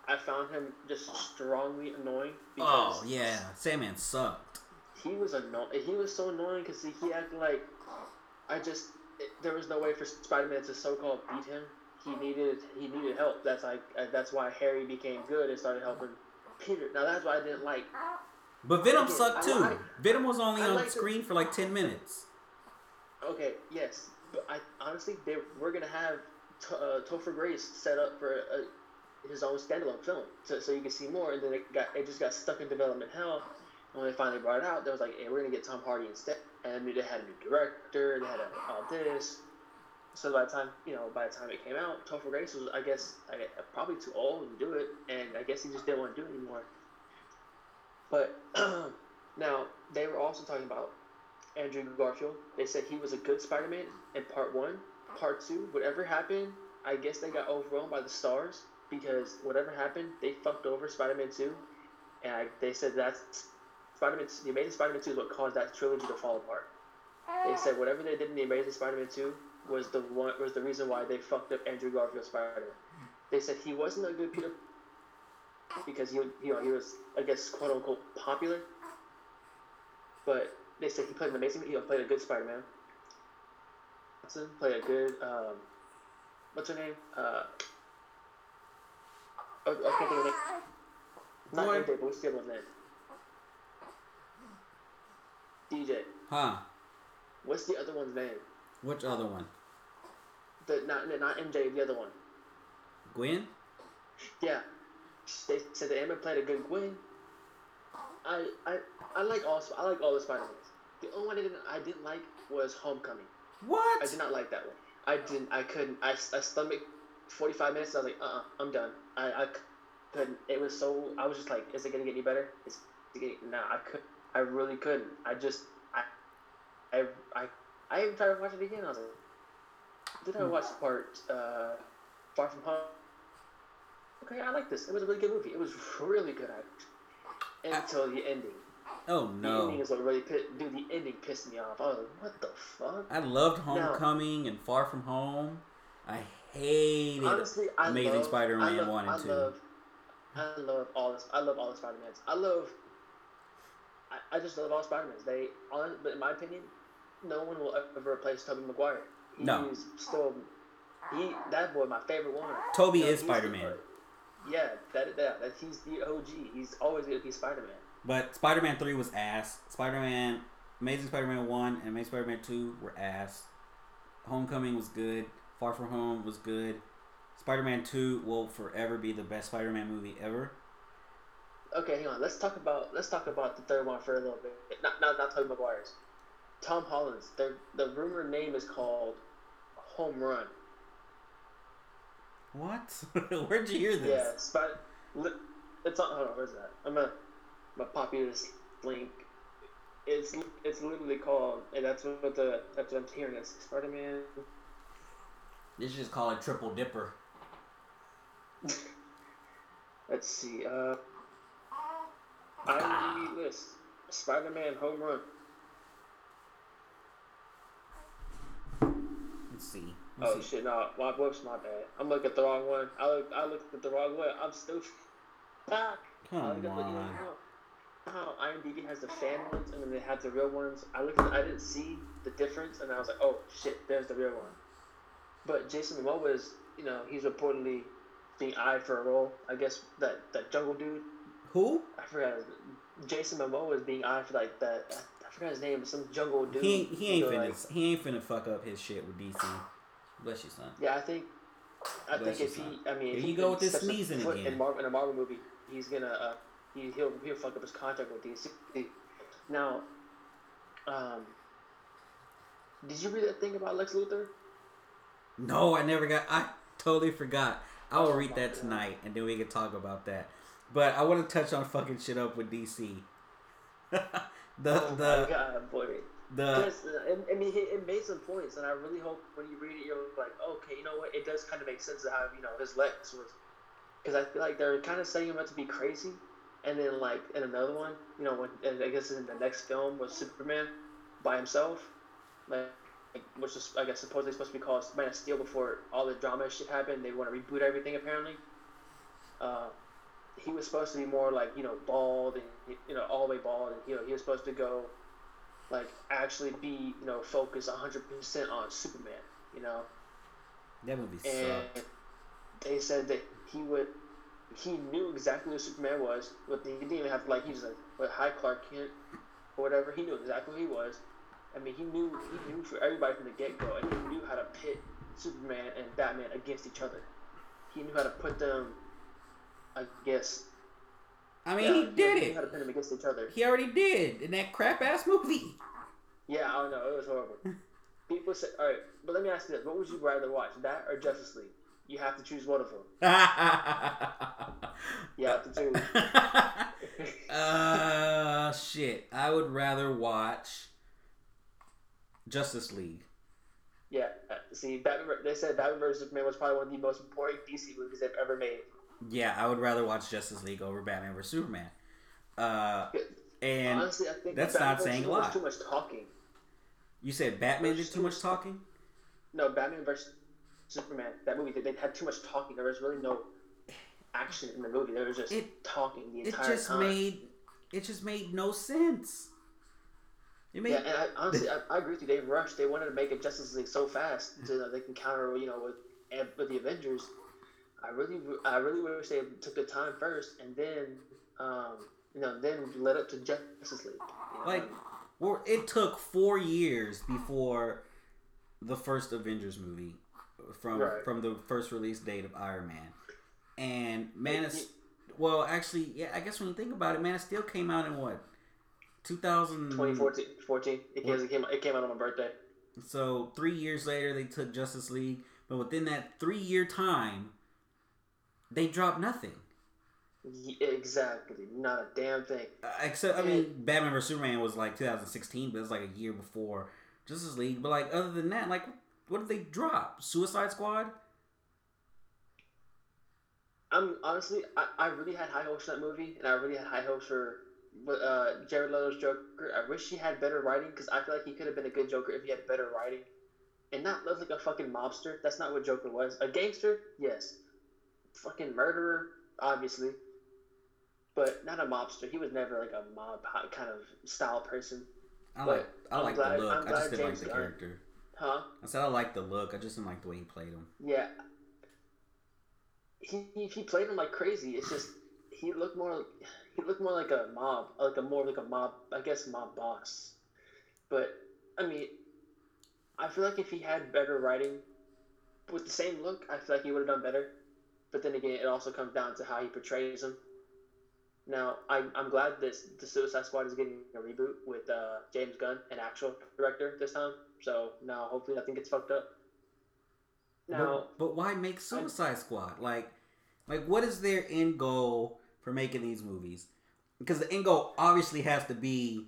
I found him just strongly annoying because Oh yeah, Sandman sucked. he was annoying. He was so annoying because he, he acted like I just it, there was no way for Spider-Man to so-called beat him. He needed he needed help. That's like uh, that's why Harry became good and started helping Peter. Now that's why I didn't like. But Venom Okay, sucked I too. Venom was only I on screen for like ten minutes. Okay, yes, but I honestly they we're gonna have T- uh, Topher Grace set up for uh, his own standalone film, so, so you can see more. And then it got it just got stuck in development hell. When they finally brought it out, they was like, "Hey, we're gonna get Tom Hardy instead." And they had a new director, they had a, all this. So by the time you know, by the time it came out, Topher Grace was, I guess, I probably too old to do it, and I guess he just didn't want to do it anymore. But <clears throat> now they were also talking about Andrew Garfield. They said he was a good Spider-Man in part one. Part two, whatever happened, I guess they got overwhelmed by the stars because whatever happened, they fucked over Spider-Man two, and I, they said that's Spider-Man. The Amazing Spider-Man two is what caused that trilogy to fall apart. They said whatever they did in the Amazing Spider-Man two was the one was the reason why they fucked up Andrew Garfield's Spider-Man. They said he wasn't a good Peter because he you know he was I guess quote unquote popular, but they said he played an amazing. He played a good Spider-Man. Watson played a good. Um, what's her name? Uh, oh, I can't think of her name. Not Boy. But what's the other one's name? DJ. Huh? What's the other one's name? Which other one? The not not MJ, the other one. Gwen? Yeah. They said that Emma played a good Gwen. I I I like all I like all the Spider Mans. The only one I didn't I didn't like was Homecoming. What? I did not like that one. I didn't. I couldn't. I, I stomached 45 minutes. I was like, uh, uh-uh, I'm done. I, I couldn't. It was so. I was just like, is it gonna get any better? Is it getting? Nah, I could. I really couldn't. I just. I. I. I. I even tried to watch it again. I was like, did I watch the part uh, Far From Home? Okay, I like this. It was a really good movie. It was really good. Until the ending. Oh no! The ending is what really pissed. Dude, the ending pissed me off. I was like, what the fuck? I loved Homecoming and Far From Home. I hated. Honestly, I Amazing love, Spider-Man I love, 1 and I 2. Love, I love all this. I love all the Spider Mans. I love. I, I just love all Spider Mans. They, on, but in my opinion, no one will ever replace Tobey Maguire. He's No. still. He that boy, my favorite one. Tobey You know, is he's Spider-Man. Yeah, that, that that he's the OG. He's always gonna be Spider Man. But Spider-Man Three was ass. Spider-Man, Amazing Spider-Man One and Amazing Spider-Man Two were ass. Homecoming was good. Far From Home was good. Spider-Man Two will forever be the best Spider-Man movie ever. Okay, hang on. Let's talk about let's talk about the third one for a little bit. Not not not Tobey Maguire's. Tom Holland's. The the rumor name is called Home Run. What? <laughs> Where'd you hear Yeah, this? Spider. Li- it's on. Hold on. Where's that? I'm gonna, I'm gonna pop you this link. It's it's literally called, and that's what the that's what I'm hearing. It's Spider Man. They should just call it Triple Dipper. <laughs> Let's see. Uh, IMDb list. Spider Man Home Run. Let's see. Let's Oh see. shit! No, my whoops, my bad. I'm looking at the wrong one. I look, I looked at the wrong one. I'm stupid. Ah, Come I looked up, know, on. how IMDb has the fan ones and then they have the real ones. I looked, at, I didn't see the difference, and I was like, oh shit, there's the real one. But Jason Momoa is, you know, he's reportedly being eyed for a role. I guess that that jungle dude. Who? I forgot. Jason Momoa is being eyed for like that. I forgot his name. Some jungle dude. He he ain't finna like, he ain't finna fuck up his shit with DC. Bless you, son. Yeah, I think. I Bless think if you, he, son. I mean, if you he go with this sneezing again. In, Mar- in a Marvel movie, he's gonna, uh, he, he'll he'll fuck up his contract with DC. Now, um, did you read that thing about Lex Luthor? No, I never got. I totally forgot. I will read that tonight, and then we can talk about that. But I want to touch on fucking shit up with DC. <laughs> the oh the my god, boy! the uh, I- mean, it, made some points, and I really hope when you read it, you're like, okay, you know what? It does kind of make sense to how you know his Lex was, because I feel like they're kind of setting him up to be crazy, and then like in another one, you know, when and I guess in the next film was Superman by himself, like, like which is I guess supposedly supposed to be called Man of Steel before all the drama shit happened. They want to reboot everything apparently. Uh, he was supposed to be more like you know bald and you know all the way bald, and you know he was supposed to go like actually be you know focused 100% on Superman, you know. that movie And sucked. they said that he would he knew exactly who Superman was. But he didn't even have to like he was like what hi Clark Kent or whatever. He knew exactly who he was. I mean he knew he knew for everybody from the get go and he knew how to pit Superman and Batman against each other. He knew how to put them I guess I mean, yeah, he did how it. to pit them against each other. He already did in that crap ass movie. Yeah, I don't know. It was horrible. People say, all right, but let me ask you this: What would you rather watch, that or Justice League? You have to choose one of them. <laughs> You have to choose. <laughs> uh, shit. I would rather watch Justice League. yeah. See, Batman. They said Batman vs Superman was probably one of the most important DC movies they've ever made. Yeah, I would rather watch Justice League over Batman vs Superman. Uh, and Honestly, I think that's Batman not saying a lot. Too much talking. you said Batman did too much talking. No, Batman vs Superman. That movie, they, they had too much talking. There was really no action in the movie. There was just It- talking the entire time. It just time. made it just made no sense. It made Yeah, and I, honestly, I, I agree with you. They rushed. They wanted to make a Justice League so fast so that they can counter, you know, with with the Avengers. I really, I really wish they took the time first and then, um, you know, then led up to Justice League. You know? like well, it took four years before the first Avengers movie from Right. from the first release date of Iron Man, and Man of well, actually, yeah, I guess when you think about it, Man of Steel came out in what 2000 2014, 14. It came, it came, it came out on my birthday. So three years later, they took Justice League, but within that three year time, they dropped nothing. Ye- Exactly, not a damn thing. Uh, except, I mean, Batman vs Superman was like 2016, but it was like a year before Justice League. But like, other than that, like, what did they drop? Suicide Squad? I'm honestly, I, I really had high hopes for that movie, and I really had high hopes for uh, Jared Leto's Joker. I wish he had better writing because I feel like he could have been a good Joker if he had better writing, and not look like a fucking mobster. That's not what Joker was. A gangster, yes. Fucking murderer, obviously, but not a mobster. He was never like a mob kind of style person, I But like, I I'm like glad- the look. I'm just didn't like the Gunn- character. huh? I said I like the look. I just didn't like the way he played him. Yeah. He, he he played him like crazy. It's just he looked more he looked more like a mob, like a more like a mob, I guess mob boss. But I mean, I feel like if he had better writing with the same look, I feel like he would have done better. But then again, it also comes down to how he portrays him. Now, I'm, I'm glad this the Suicide Squad is getting a reboot with uh, James Gunn, an actual director this time. So now, hopefully, nothing gets fucked up. Now, but, but why make Suicide Squad? Like, like what is their end goal for making these movies? Because the end goal obviously has to be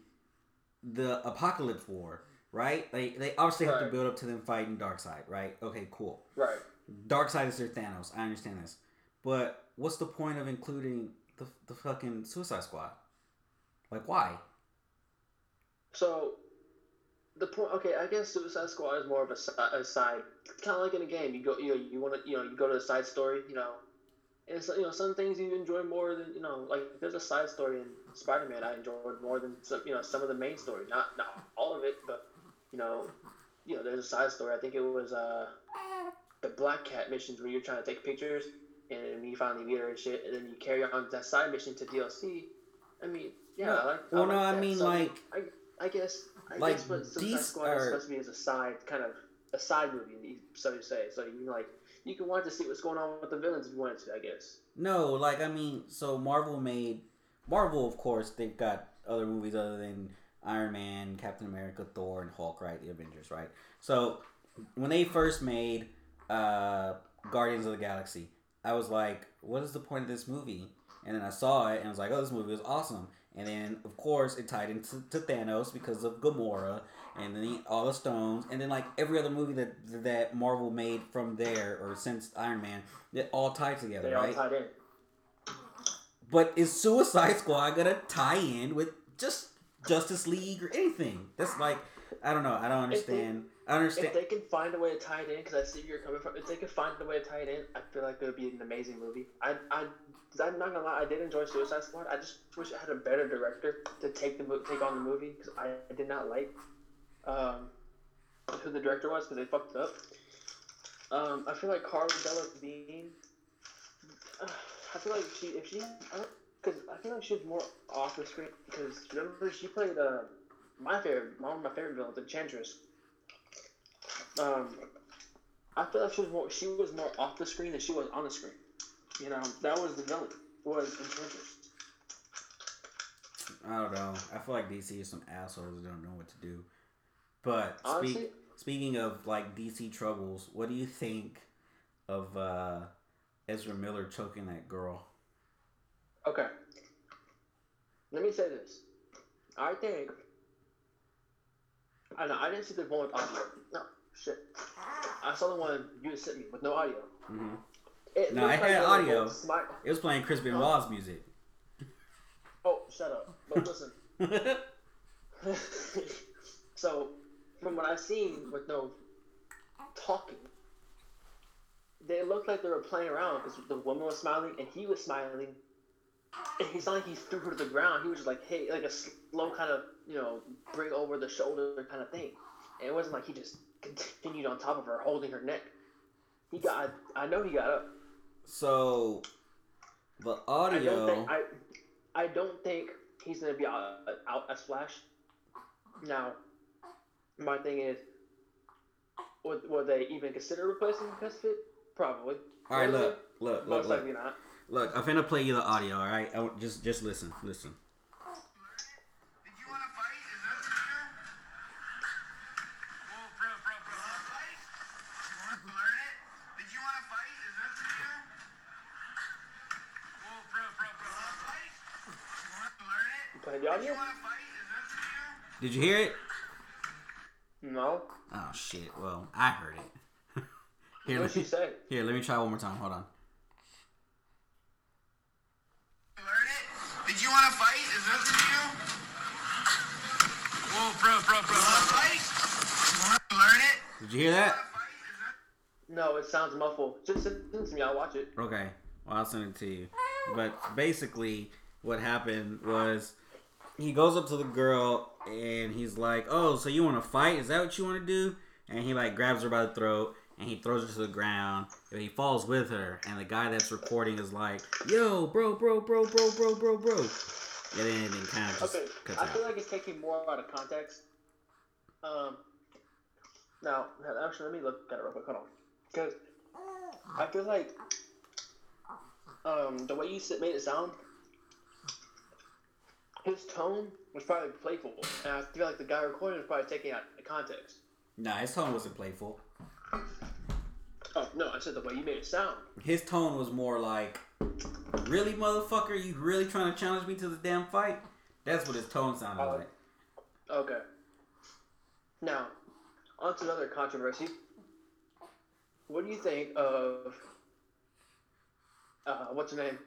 the apocalypse war, right? They they obviously have to build up to them fighting Darkseid, right? Okay, cool. right. Darkseid is their Thanos. I understand this, but what's the point of including the the fucking Suicide Squad? Like, why? So, the point. Okay, I guess Suicide Squad is more of a, a side, kind of like in a game. You go, you know, you want to, you know, you go to the side story, you know, and so, you know some things you enjoy more than you know like there's a side story in Spider-Man I enjoyed more than some you know some of the main story not not all of it but you know you know there's a side story I think it was uh the Black Cat missions where you're trying to take pictures and you finally meet her and shit and then you carry on that side mission to DLC I mean yeah No, I like well, I no, like I mean, So, like- I I guess I like, guess what Suicide these Squad are- is supposed to be is a side kind of a side movie so to say so you like you can want to see what's going on with the villains if you wanted to I guess. No, like I mean, so Marvel made Marvel, of course, they've got other movies other than Iron Man, Captain America, Thor, and Hulk, right? The Avengers, right? So when they first made uh, Guardians of the Galaxy, I was like, "What is the point of this movie?" And then I saw it and I was like, "Oh, this movie was awesome." And then, of course, it tied into to Thanos because of Gamora, and then he- all the stones, and then like every other movie that that Marvel made from there or since Iron Man, it all tied together, They right? all tied in. But is Suicide Squad gonna tie in with just Justice League or anything? That's like, I don't know. I don't they- understand. I understand. If they can find a way to tie it in, because I see where you're coming from. If they can find a way to tie it in, I feel like it would be an amazing movie. I, I, I'm not gonna lie, I did enjoy Suicide Squad. I just wish it had a better director to take the take on the movie because I, I did not like um, who the director was because they fucked up. Um, I feel like Carla Delevingne. I feel like she if she because I feel like she's more off the screen because remember she played uh my favorite one of my favorite villains Enchantress. Um, I feel like she was more she was more off the screen than she was on the screen. You know that was the villain was Enchantress. I don't know. I feel like DC is some assholes that don't know what to do. But Honestly, speak, speaking of like DC troubles, what do you think of uh, Ezra Miller choking that girl? okay. Let me say this. I think. I know I didn't see the one with audio. No shit. I saw the one you sent me with no audio. hmm It No, I had audio. It was playing Chris Benoit's music. oh, shut up. But listen. <laughs> <laughs> so, from what I've seen with no talking, they looked like they were playing around because the woman was smiling and he was smiling. And it's not like he threw her to the ground. He was just like, hey, like a slow kind of, you know, bring over the shoulder kind of thing. And it wasn't like he just continued on top of her, holding her neck. He got, I know he got up. so the I audio. don't think I, I don't think he's gonna be out, out as Flash. Now, my thing is, would, would they even consider replacing Chris Fit? Probably. all right, look, look, look, Most look. likely not. Look, I'm finna play you the audio. All right, I just just listen, listen. Did you want to fight? Is that the deal? Whoa, bro, bro, bro. Want to fight? You want to learn it? Did you want to fight? Is that the deal? Whoa, bro, bro, bro. Want to fight? You want to learn it? Play the Did audio? you want to fight? Is that the deal? Did you hear it? No. Oh shit. Well, I heard it. <laughs> here, What let she say? here, let me try one more time. Hold on. Learn it? Did you want to fight? Is that the deal? Whoa, bro, bro, bro. Want to fight? You learn it? Did you hear that? Want to fight? Is that No, it sounds muffled. Just send it to me. I'll watch it. Okay. Well, I'll send it to you. But basically, what happened was he goes up to the girl and he's like, "Oh, so you want to fight? Is that what you want to do?" And he like grabs her by the throat and he throws her to the ground. And he falls with her, and the guy that's recording is like, "Yo, bro, bro, bro, bro, bro, bro, bro." And then it kind of just Okay, cuts I feel like it's taking more out of context. Um, now, actually, let me look at it real quick. Hold on, because I feel like um, the way you made it sound, his tone was probably playful, and I feel like the guy recording was probably taking out the context. Nah, his tone wasn't playful. Oh no, I said the way you made it sound. His tone was more like, "Really, motherfucker? You really trying to challenge me to the damn fight?" That's what his tone sounded Oh. like. Okay. Now, on to another controversy. What do you think of uh, what's her name?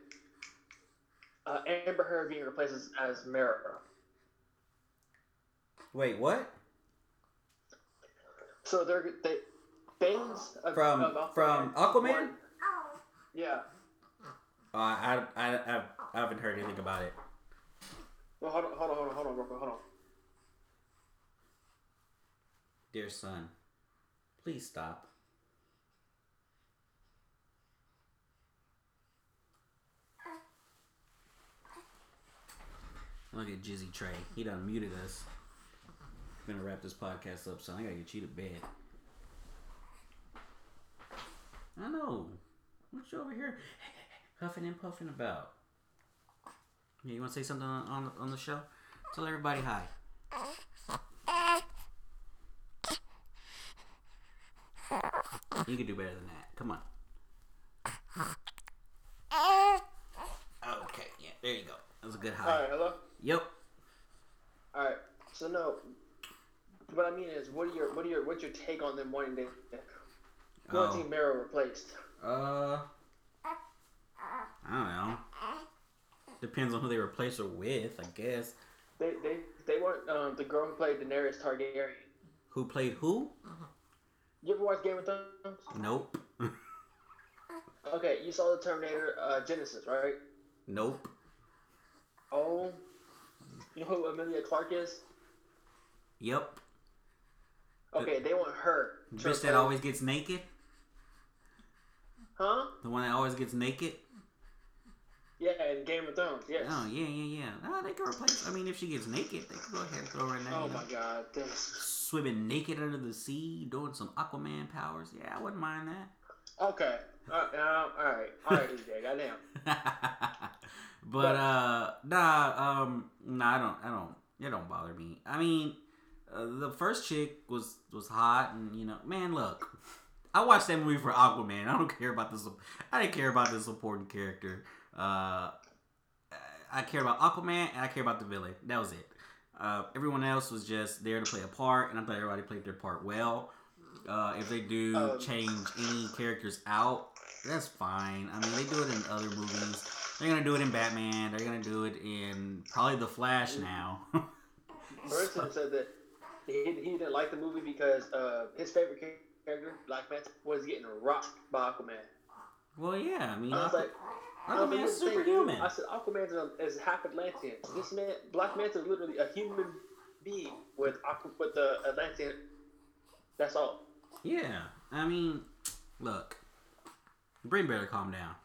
Uh, Amber Heard being replaced as, as Mera. Wait, what? So they're they fans of, From- of Aquaman from Aquaman? yeah. Uh, I, I, I, I haven't heard anything about it. Well, hold on, hold on, hold on, hold on, real quick, hold on. Dear son, please stop. Look at Jizzy Trey. He done muted us. I'm gonna wrap this podcast up, son. I gotta get you to bed. I know. What you over here huffing and puffing about? You want to say something on, on on the show? Tell everybody hi. You can do better than that. Come on. Okay, yeah, there you go. That was a good All high. right, hello. Yep. All right. So no, what I mean is, what are your, what are your, what's your take on them wanting to Oh. wanting Mera replaced? Uh, I don't know. Depends on who they replace her with, I guess. They, they, they want um, the girl who played Daenerys Targaryen. Who played who? You ever watch Game of Thrones? Nope. <laughs> Okay, you saw the Terminator uh, Genisys, right? nope. Oh, you know who Emilia Clarke is? Yep. Okay, they want her. to Bitch that always gets naked. Huh? The one that always gets naked. Yeah, in Game of Thrones. Yes. Oh yeah, yeah, yeah. No, they can replace. I mean, if she gets naked, they can go ahead and throw her in there. Oh you know. my God. This. Swimming naked under the sea, doing some Aquaman powers. Yeah, I wouldn't mind that. Okay. Uh, uh, all right. All right, DJ. Goddamn. <laughs> but uh nah um nah I don't I don't it don't bother me. I mean uh, the first chick was was hot and you know man look I watched that movie for Aquaman. I don't care about this I didn't care about this supporting character. Uh I care about Aquaman and I care about the villain. That was it. Uh, everyone else was just there to play a part, and I thought everybody played their part well. Uh, if they do Um, change any characters out, that's fine. I mean, they do it in other movies. They're gonna do it in Batman. They're gonna do it in probably The Flash now. <laughs> Burton said that he, he didn't like the movie because uh, his favorite character, Black Manta, was getting rocked by Aquaman. well, yeah. I mean, I was Aqu- like, I Aquaman's "What the superhuman. I said, Aquaman is, is half Atlantean. This man, Black Manta, is literally a human being with Aqua, with the Atlantean. That's all. Yeah. I mean, look, Brain better calm down.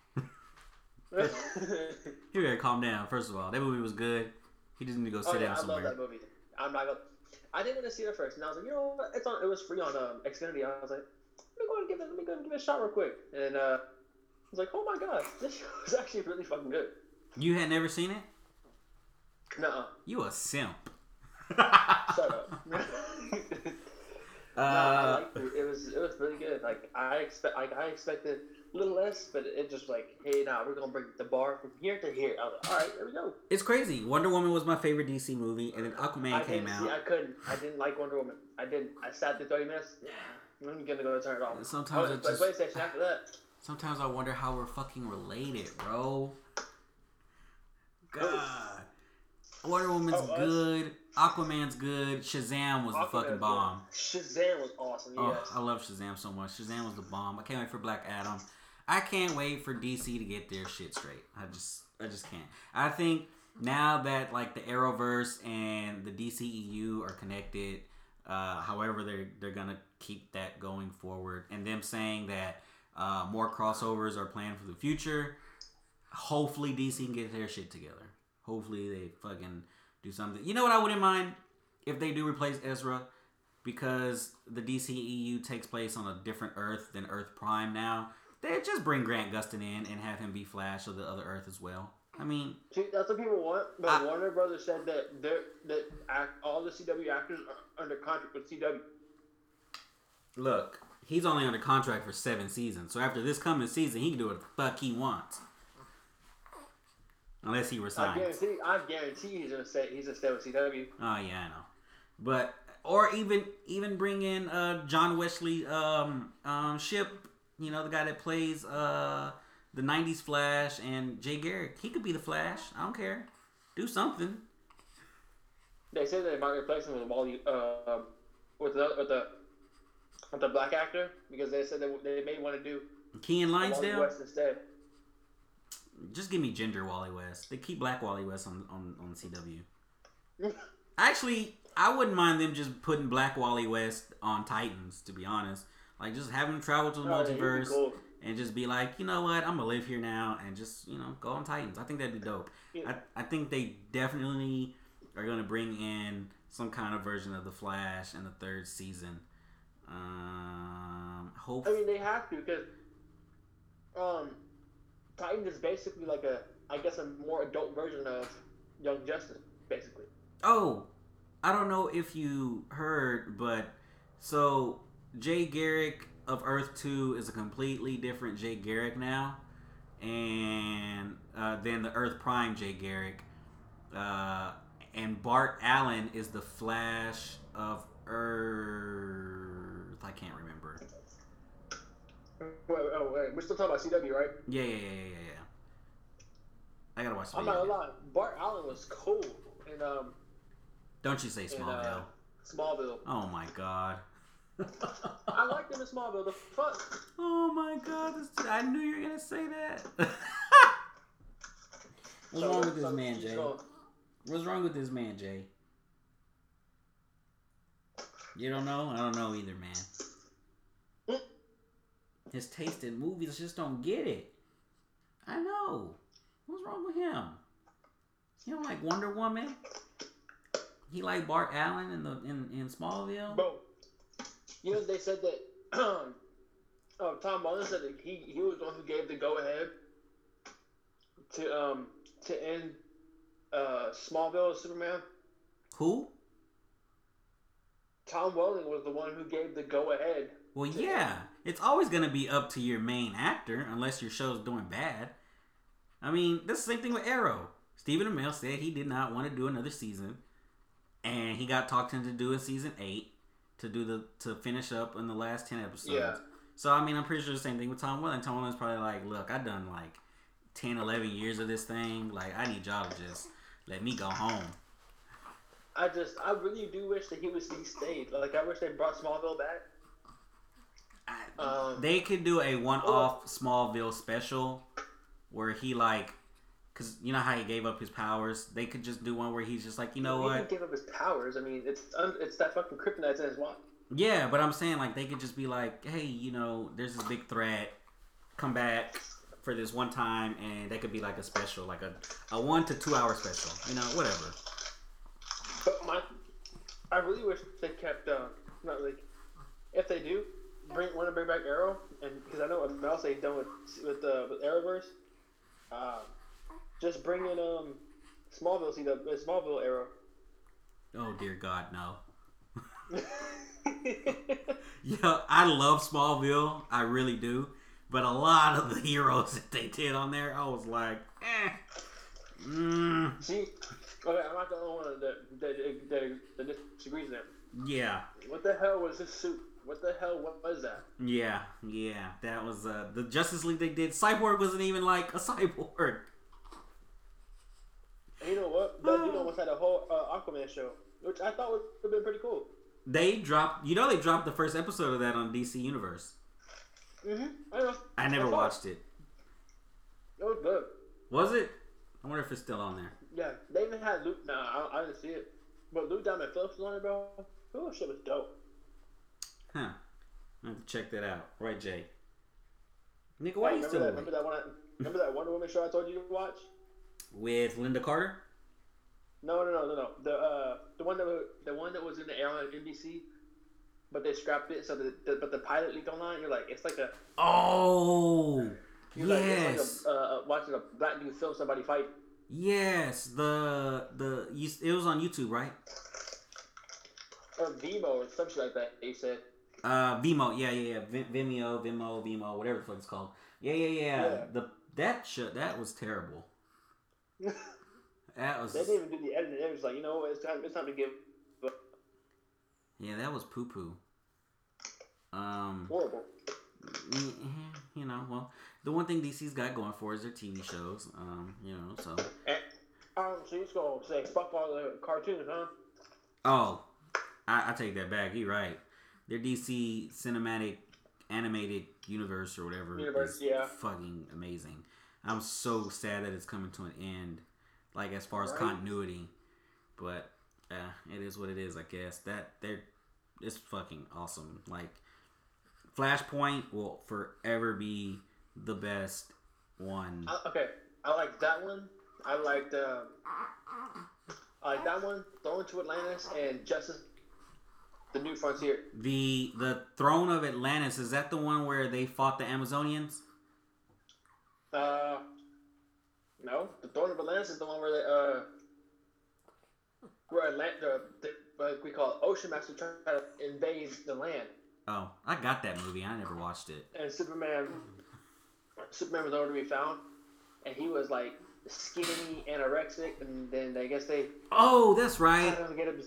He better calm down. First of all, that movie was good. He just need to go sit oh, yeah, down I love that movie. I'm not gonna. I didn't want to see it at first, and I was like, you know what? It's on. It was free on um, Xfinity. I was like, let me go and give it. Let me go and give it a shot real quick. And uh, I was like, oh my god, this <laughs> show was actually really fucking good. You had never seen it? Nuh-uh. You a simp. Shut up. Uh, <laughs> <laughs> No, I liked it. It was it was really good. Like I expect like I expected a little less, but it just like, hey, now we're gonna bring the bar from here to here. I was like, all right, there we go. It's crazy. Wonder Woman was my favorite DC movie, and then Aquaman I came out. see. I couldn't. I didn't like Wonder Woman. I didn't. I sat there thirty minutes. Yeah, I'm gonna go turn it off. Sometimes I it went to just- PlayStation after that. Sometimes I wonder how we're fucking related, bro. God. <sighs> Wonder Woman's Oh, good. Aquaman's good. Shazam was the fucking bomb. good. Shazam was awesome. Oh, I love Shazam so much. Shazam was the bomb. I can't wait for Black Adam. I can't wait for DC to get their shit straight. I just, I just can't. I think now that like the Arrowverse and the DCEU are connected, uh, however they're they're gonna keep that going forward, and them saying that uh, more crossovers are planned for the future. Hopefully, DC can get their shit together. Hopefully, they fucking do something. You know what I wouldn't mind if they do replace Ezra because the DCEU takes place on a different Earth than Earth Prime now. They just bring Grant Gustin in and have him be Flash of the other Earth as well. I mean, See, that's what people want, but I- Warner Brothers said that they're, that act, all the CW actors are under contract with CW. look, he's only under contract for seven seasons, so after this coming season, he can do what the fuck he wants, unless he resigns. I guarantee, I guarantee he's gonna stay. He's gonna stay with CW. Oh yeah, I know. But or even even bring in uh John Wesley um um Shipp, you know, the guy that plays uh the nineties Flash and Jay Garrick. He could be the Flash. I don't care. Do something. They said they might replace him with Wally, uh, with the with the with the black actor because they said they, they may want to do Key and Wally Lonsdale? West instead. Just give me gender Wally West. They keep Black Wally West on on on CW. <laughs> Actually, I wouldn't mind them just putting Black Wally West on Titans. To be honest, like just have him travel to the Oh, yeah, he'd be multiverse cool. and just be like, you know what, I'm gonna live here now and just you know go on Titans. I think that'd be dope. Yeah. I I think they definitely are gonna bring in some kind of version of the Flash in the third season. Um, hope. I mean, they have to because um, Titan is basically like a, I guess, a more adult version of Young Justice, basically. Oh, I don't know if you heard, but so Jay Garrick of Earth Two is a completely different Jay Garrick now, and uh, than the Earth Prime Jay Garrick, uh, and Bart Allen is the Flash of Earth. I can't remember. Wait, oh, wait, we're still talking about CW, right? Yeah, yeah, yeah, yeah, yeah. I gotta watch. I'm not gonna lie, Bart Allen was cool and um Don't you say in Smallville? uh, Smallville. Oh my god. I liked him in Smallville. The fuck. Oh my god, this, I knew you were gonna say that. <laughs> What's So wrong with this man, Jay? going- What's wrong with this man, Jay? You don't know? I don't know either, man. Mm. His taste in movies just don't get it. I know. What's wrong with him? He don't like Wonder Woman. He like Bart Allen in the in, in Smallville. Bro, you know they said that. <clears throat> oh, Tom Mullen said that he he was the one who gave the go ahead to um to end uh Smallville as Superman. Who? Tom Welling was the one who gave the go ahead. Well, yeah, it's always gonna be up to your main actor unless your show's doing bad. I mean, that's the same thing with Arrow. Stephen Amell said he did not want to do another season, and he got talked into doing season eight to do the to finish up in the last ten episodes. Yeah. So I mean, I'm pretty sure the same thing with Tom Welling. Tom Welling's probably like, "Look, I've done like 10, 11 years of this thing. Like, I need y'all to just let me go home." I just I really do wish that he was he stayed. Like I wish they brought Smallville back. I- Um, they could do a one-off Smallville special where he like, cause you know how he gave up his powers. They could just do one where he's just like, you know he what? didn't give up his powers. I mean, it's un, it's that fucking kryptonite's in his watch. Yeah, but I'm saying like they could just be like, hey, you know, there's this big threat. Come back for this one time, and that could be like a special, like a a one to two hour special. You know, whatever. But my, I really wish they kept. Uh, not like, if they do, bring want to bring back Arrow, and because I know Mel say done with with uh, with Arrowverse, uh, just bring in um Smallville. See the Smallville era. Oh dear God, no. <laughs> <laughs> Yeah, I love Smallville. I really do. But a lot of the heroes <laughs> that they did on there, I was like, eh. Mm, See, okay, I'm not the only one that that, that, that disagrees there. yeah, What the hell was his suit? What the hell what was that? yeah, yeah. That was uh, the Justice League they did. Cyborg wasn't even like a cyborg. And you know what? That dude almost had a whole uh, Aquaman show, which I thought would have been pretty cool. They dropped, you know, they dropped the first episode of that on DC Universe. Mm-hmm. I know. I never I watched it. It was good. Was it? I wonder if it's still on there. Yeah, they even had Luke. Nah, I, I didn't see it, but Lou Diamond Phillips was on it, bro. Oh, shit was dope. Huh. I have to check that out. Right, Jay. Nigga, why you remember still that? Remember that one? Remember that Wonder Woman show I told you to watch? With Lynda Carter? No, no, no, no, no. The uh, the one that was, the one that was in the air on NBC, but they scrapped it. So the, the but the pilot leaked online. You're like, it's like a Oh, you're like yes, it's like a, uh, watching a black dude film somebody fight. yes. The the you, it was on YouTube, right? Or Vimo or some shit like that. They said. Uh, Vimo, yeah, yeah, yeah. Vim- Vimeo, Vimo, Vimo, whatever the fuck it's called. Yeah, yeah, yeah. Yeah. The that shit that was terrible. That <laughs> was They didn't even do the editing. It was like, you know, it's time. It's time to give. yeah, that was poo poo. Um, Horrible. mm, you know, well, the one thing DC's got going for is their TV shows. Um, you know, so And, um, so you just gonna say fuck all the cartoons, huh? Oh, I, I take that back. You're right. Their DC cinematic animated universe or whatever Universe, is yeah. fucking amazing. I'm so sad that it's coming to an end, like as far as Right. continuity. But uh, it is what it is, I guess. That they're it's fucking awesome. Like Flashpoint will forever be the best one. I, okay, I like that one. I liked uh, I like that one. Throne to Atlantis and Justice, the New Frontier. The the Throne of Atlantis is that the one where they fought the Amazonians? Uh, no, the Throne of Atlantis is the one where they uh, where Atlant the, the what we call it, Ocean Master trying to invade the land, Oh, I got that movie. I never watched it. and Superman, Superman was nowhere to be found, and he was like skinny, anorexic, and then I guess they Oh, that's right. him.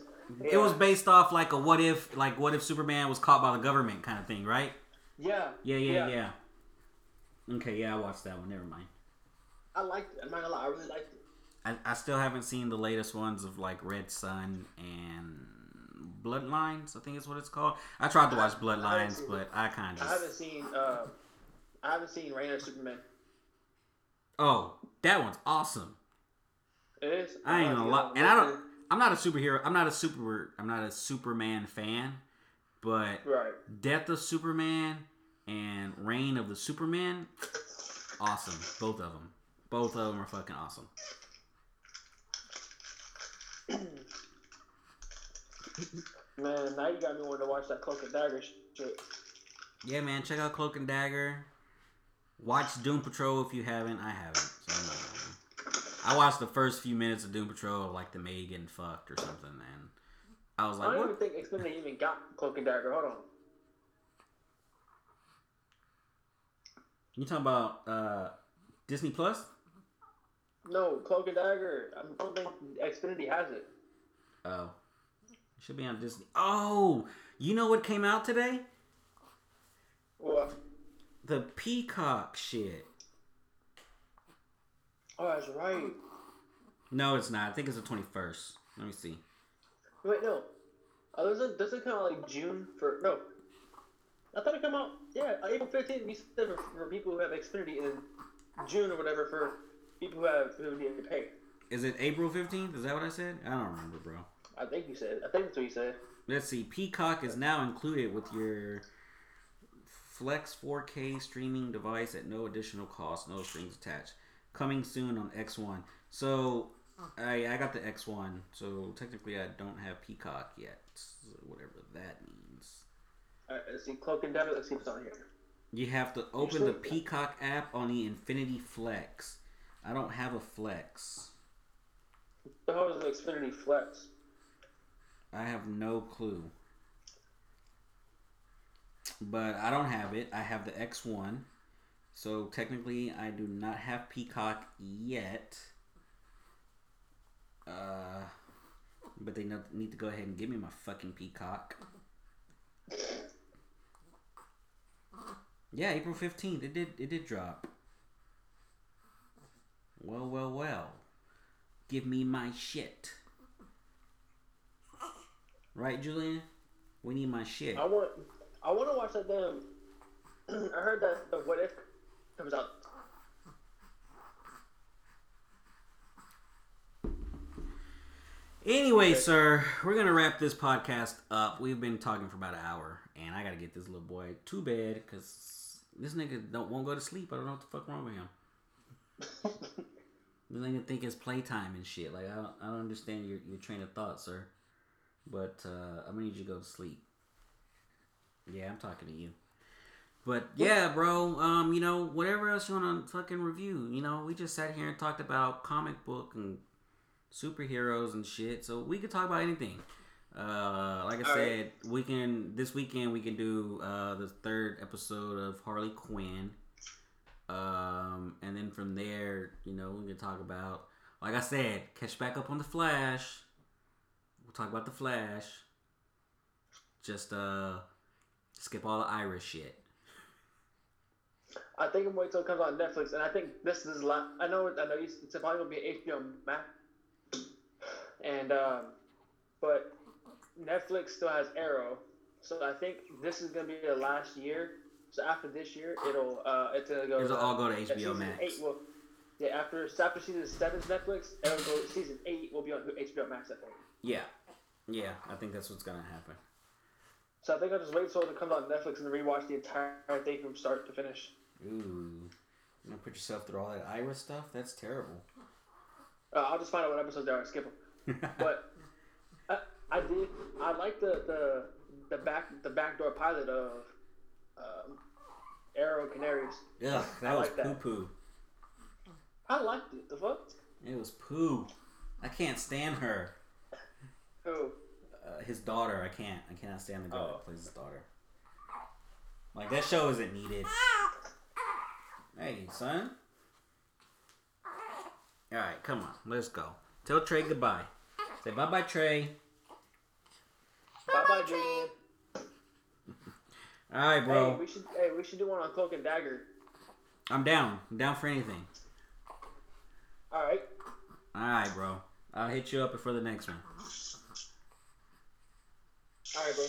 It was based off like a what if, like what if Superman was caught by the government kind of thing, right? Yeah. Yeah, yeah, yeah. Okay, yeah, I watched that one. Never mind. I liked it. I'm not gonna lie, I really liked it. I, I still haven't seen the latest ones of like Red Son and Bloodlines. I think is what it's called. I tried to watch Bloodlines, seen but I kind of. I haven't seen. Uh, I haven't seen Reign of Superman. Oh, that one's awesome. It is. I ain't gonna lie, and I don't. I'm not a superhero. I'm not a super. I'm not a Superman fan, but Right. Death of Superman and Reign of the Superman, awesome. Both of them. Both of them are fucking awesome. Man, now you got me wanting to watch that Cloak and Dagger shit. Yeah, man. Check out Cloak and Dagger. Watch Doom Patrol if you haven't. I haven't. So I'm not I watched the first few minutes of Doom Patrol of like the maid getting fucked or something, and I was like, I don't what? even think Xfinity even got Cloak and Dagger. Hold on. You talking about uh, Disney Plus? No, Cloak and Dagger. I don't think Xfinity has it. Oh, it should be on Disney. Oh, you know what came out today? What? The Peacock shit. oh, that's right. No, it's not. I think it's the twenty first. Let me see. Wait, no. Oh, doesn't doesn't come out like June for no. I thought it come out yeah uh, April fifteenth. You said for, for people who have Xfinity in June or whatever for people who have who need to pay. Is it April fifteenth? Is that what I said? I don't remember, bro. I think you said. I think that's what you said. Let's see. Peacock is now included with your Flex 4K streaming device at no additional cost, no strings attached. Coming soon on X1. So oh. I I got the X1. So technically I don't have Peacock yet. Whatever that means. Alright, let's see Cloak and Dagger. Let's see what's on here. You have to open the Peacock app on the Xfinity Flex. I don't have a Flex. The hell is an Xfinity Flex? I have no clue. But I don't have it. I have the X1. So technically, I do not have Peacock yet. Uh, but they need to go ahead and give me my fucking Peacock. Yeah, April 15th. It did it did drop. Well, well, well. Give me my shit. Right, Julian? We need my shit. I want. I want to watch that damn. <clears throat> I heard that the What If comes out. Anyway, Okay. sir, we're gonna wrap this podcast up. We've been talking for about an hour, and I gotta get this little boy to bed because this nigga don't won't go to sleep. I don't know what the fuck wrong with him. <laughs> This nigga think it's playtime and shit. Like I don't, I don't understand your, your train of thought, sir. But uh, I'm gonna need you to go to sleep. Yeah, I'm talking to you. But yeah, bro. Um, you know, whatever else you wanna fucking review. You know, we just sat here and talked about comic book and superheroes and shit. So we could talk about anything. Uh, like I All said, we can this weekend we can do uh, the third episode of Harley Quinn. Um, and then from there, you know, we can talk about, like I said, catch back up on the Flash. We'll talk about the Flash. Just uh, skip all the Iris shit. I think I'm waiting till it comes out on Netflix, and I think this is la I know. I know. you- It's probably gonna be HBO Max, and um, but Netflix still has Arrow, so I think this is gonna be the last year. So after this year, it'll uh, it's gonna go. It'll uh, all go to HBO Max. Eight will, Yeah, after after season seven's Netflix, it'll go season eight will be on HBO Max. I think. Yeah, yeah. I think that's what's gonna happen. So I think I'll just wait until it comes on Netflix and rewatch the entire thing from start to finish. Ooh, you gonna put yourself through all that Iris stuff? That's terrible. Uh, I'll just find out what episodes there are and skip them. <laughs> But I, did. I like the the the back the backdoor pilot of um, Arrow Canaries. Yeah, that I was like poo poo. I liked it. The fuck? It was poo. I can't stand her. Who? Uh, his daughter, I can't. I cannot stand the girl Oh. that plays his daughter. Like that show isn't needed. Hey, son. All right, come on, let's go. Tell Trey goodbye. Say bye, bye, Trey. Bye bye, Julian. All right, bro. Hey, we should. Hey, we should do one on Cloak and Dagger. I'm down. I'm down for anything. All right. All right, bro. I'll hit you up before the next one. All right, bro.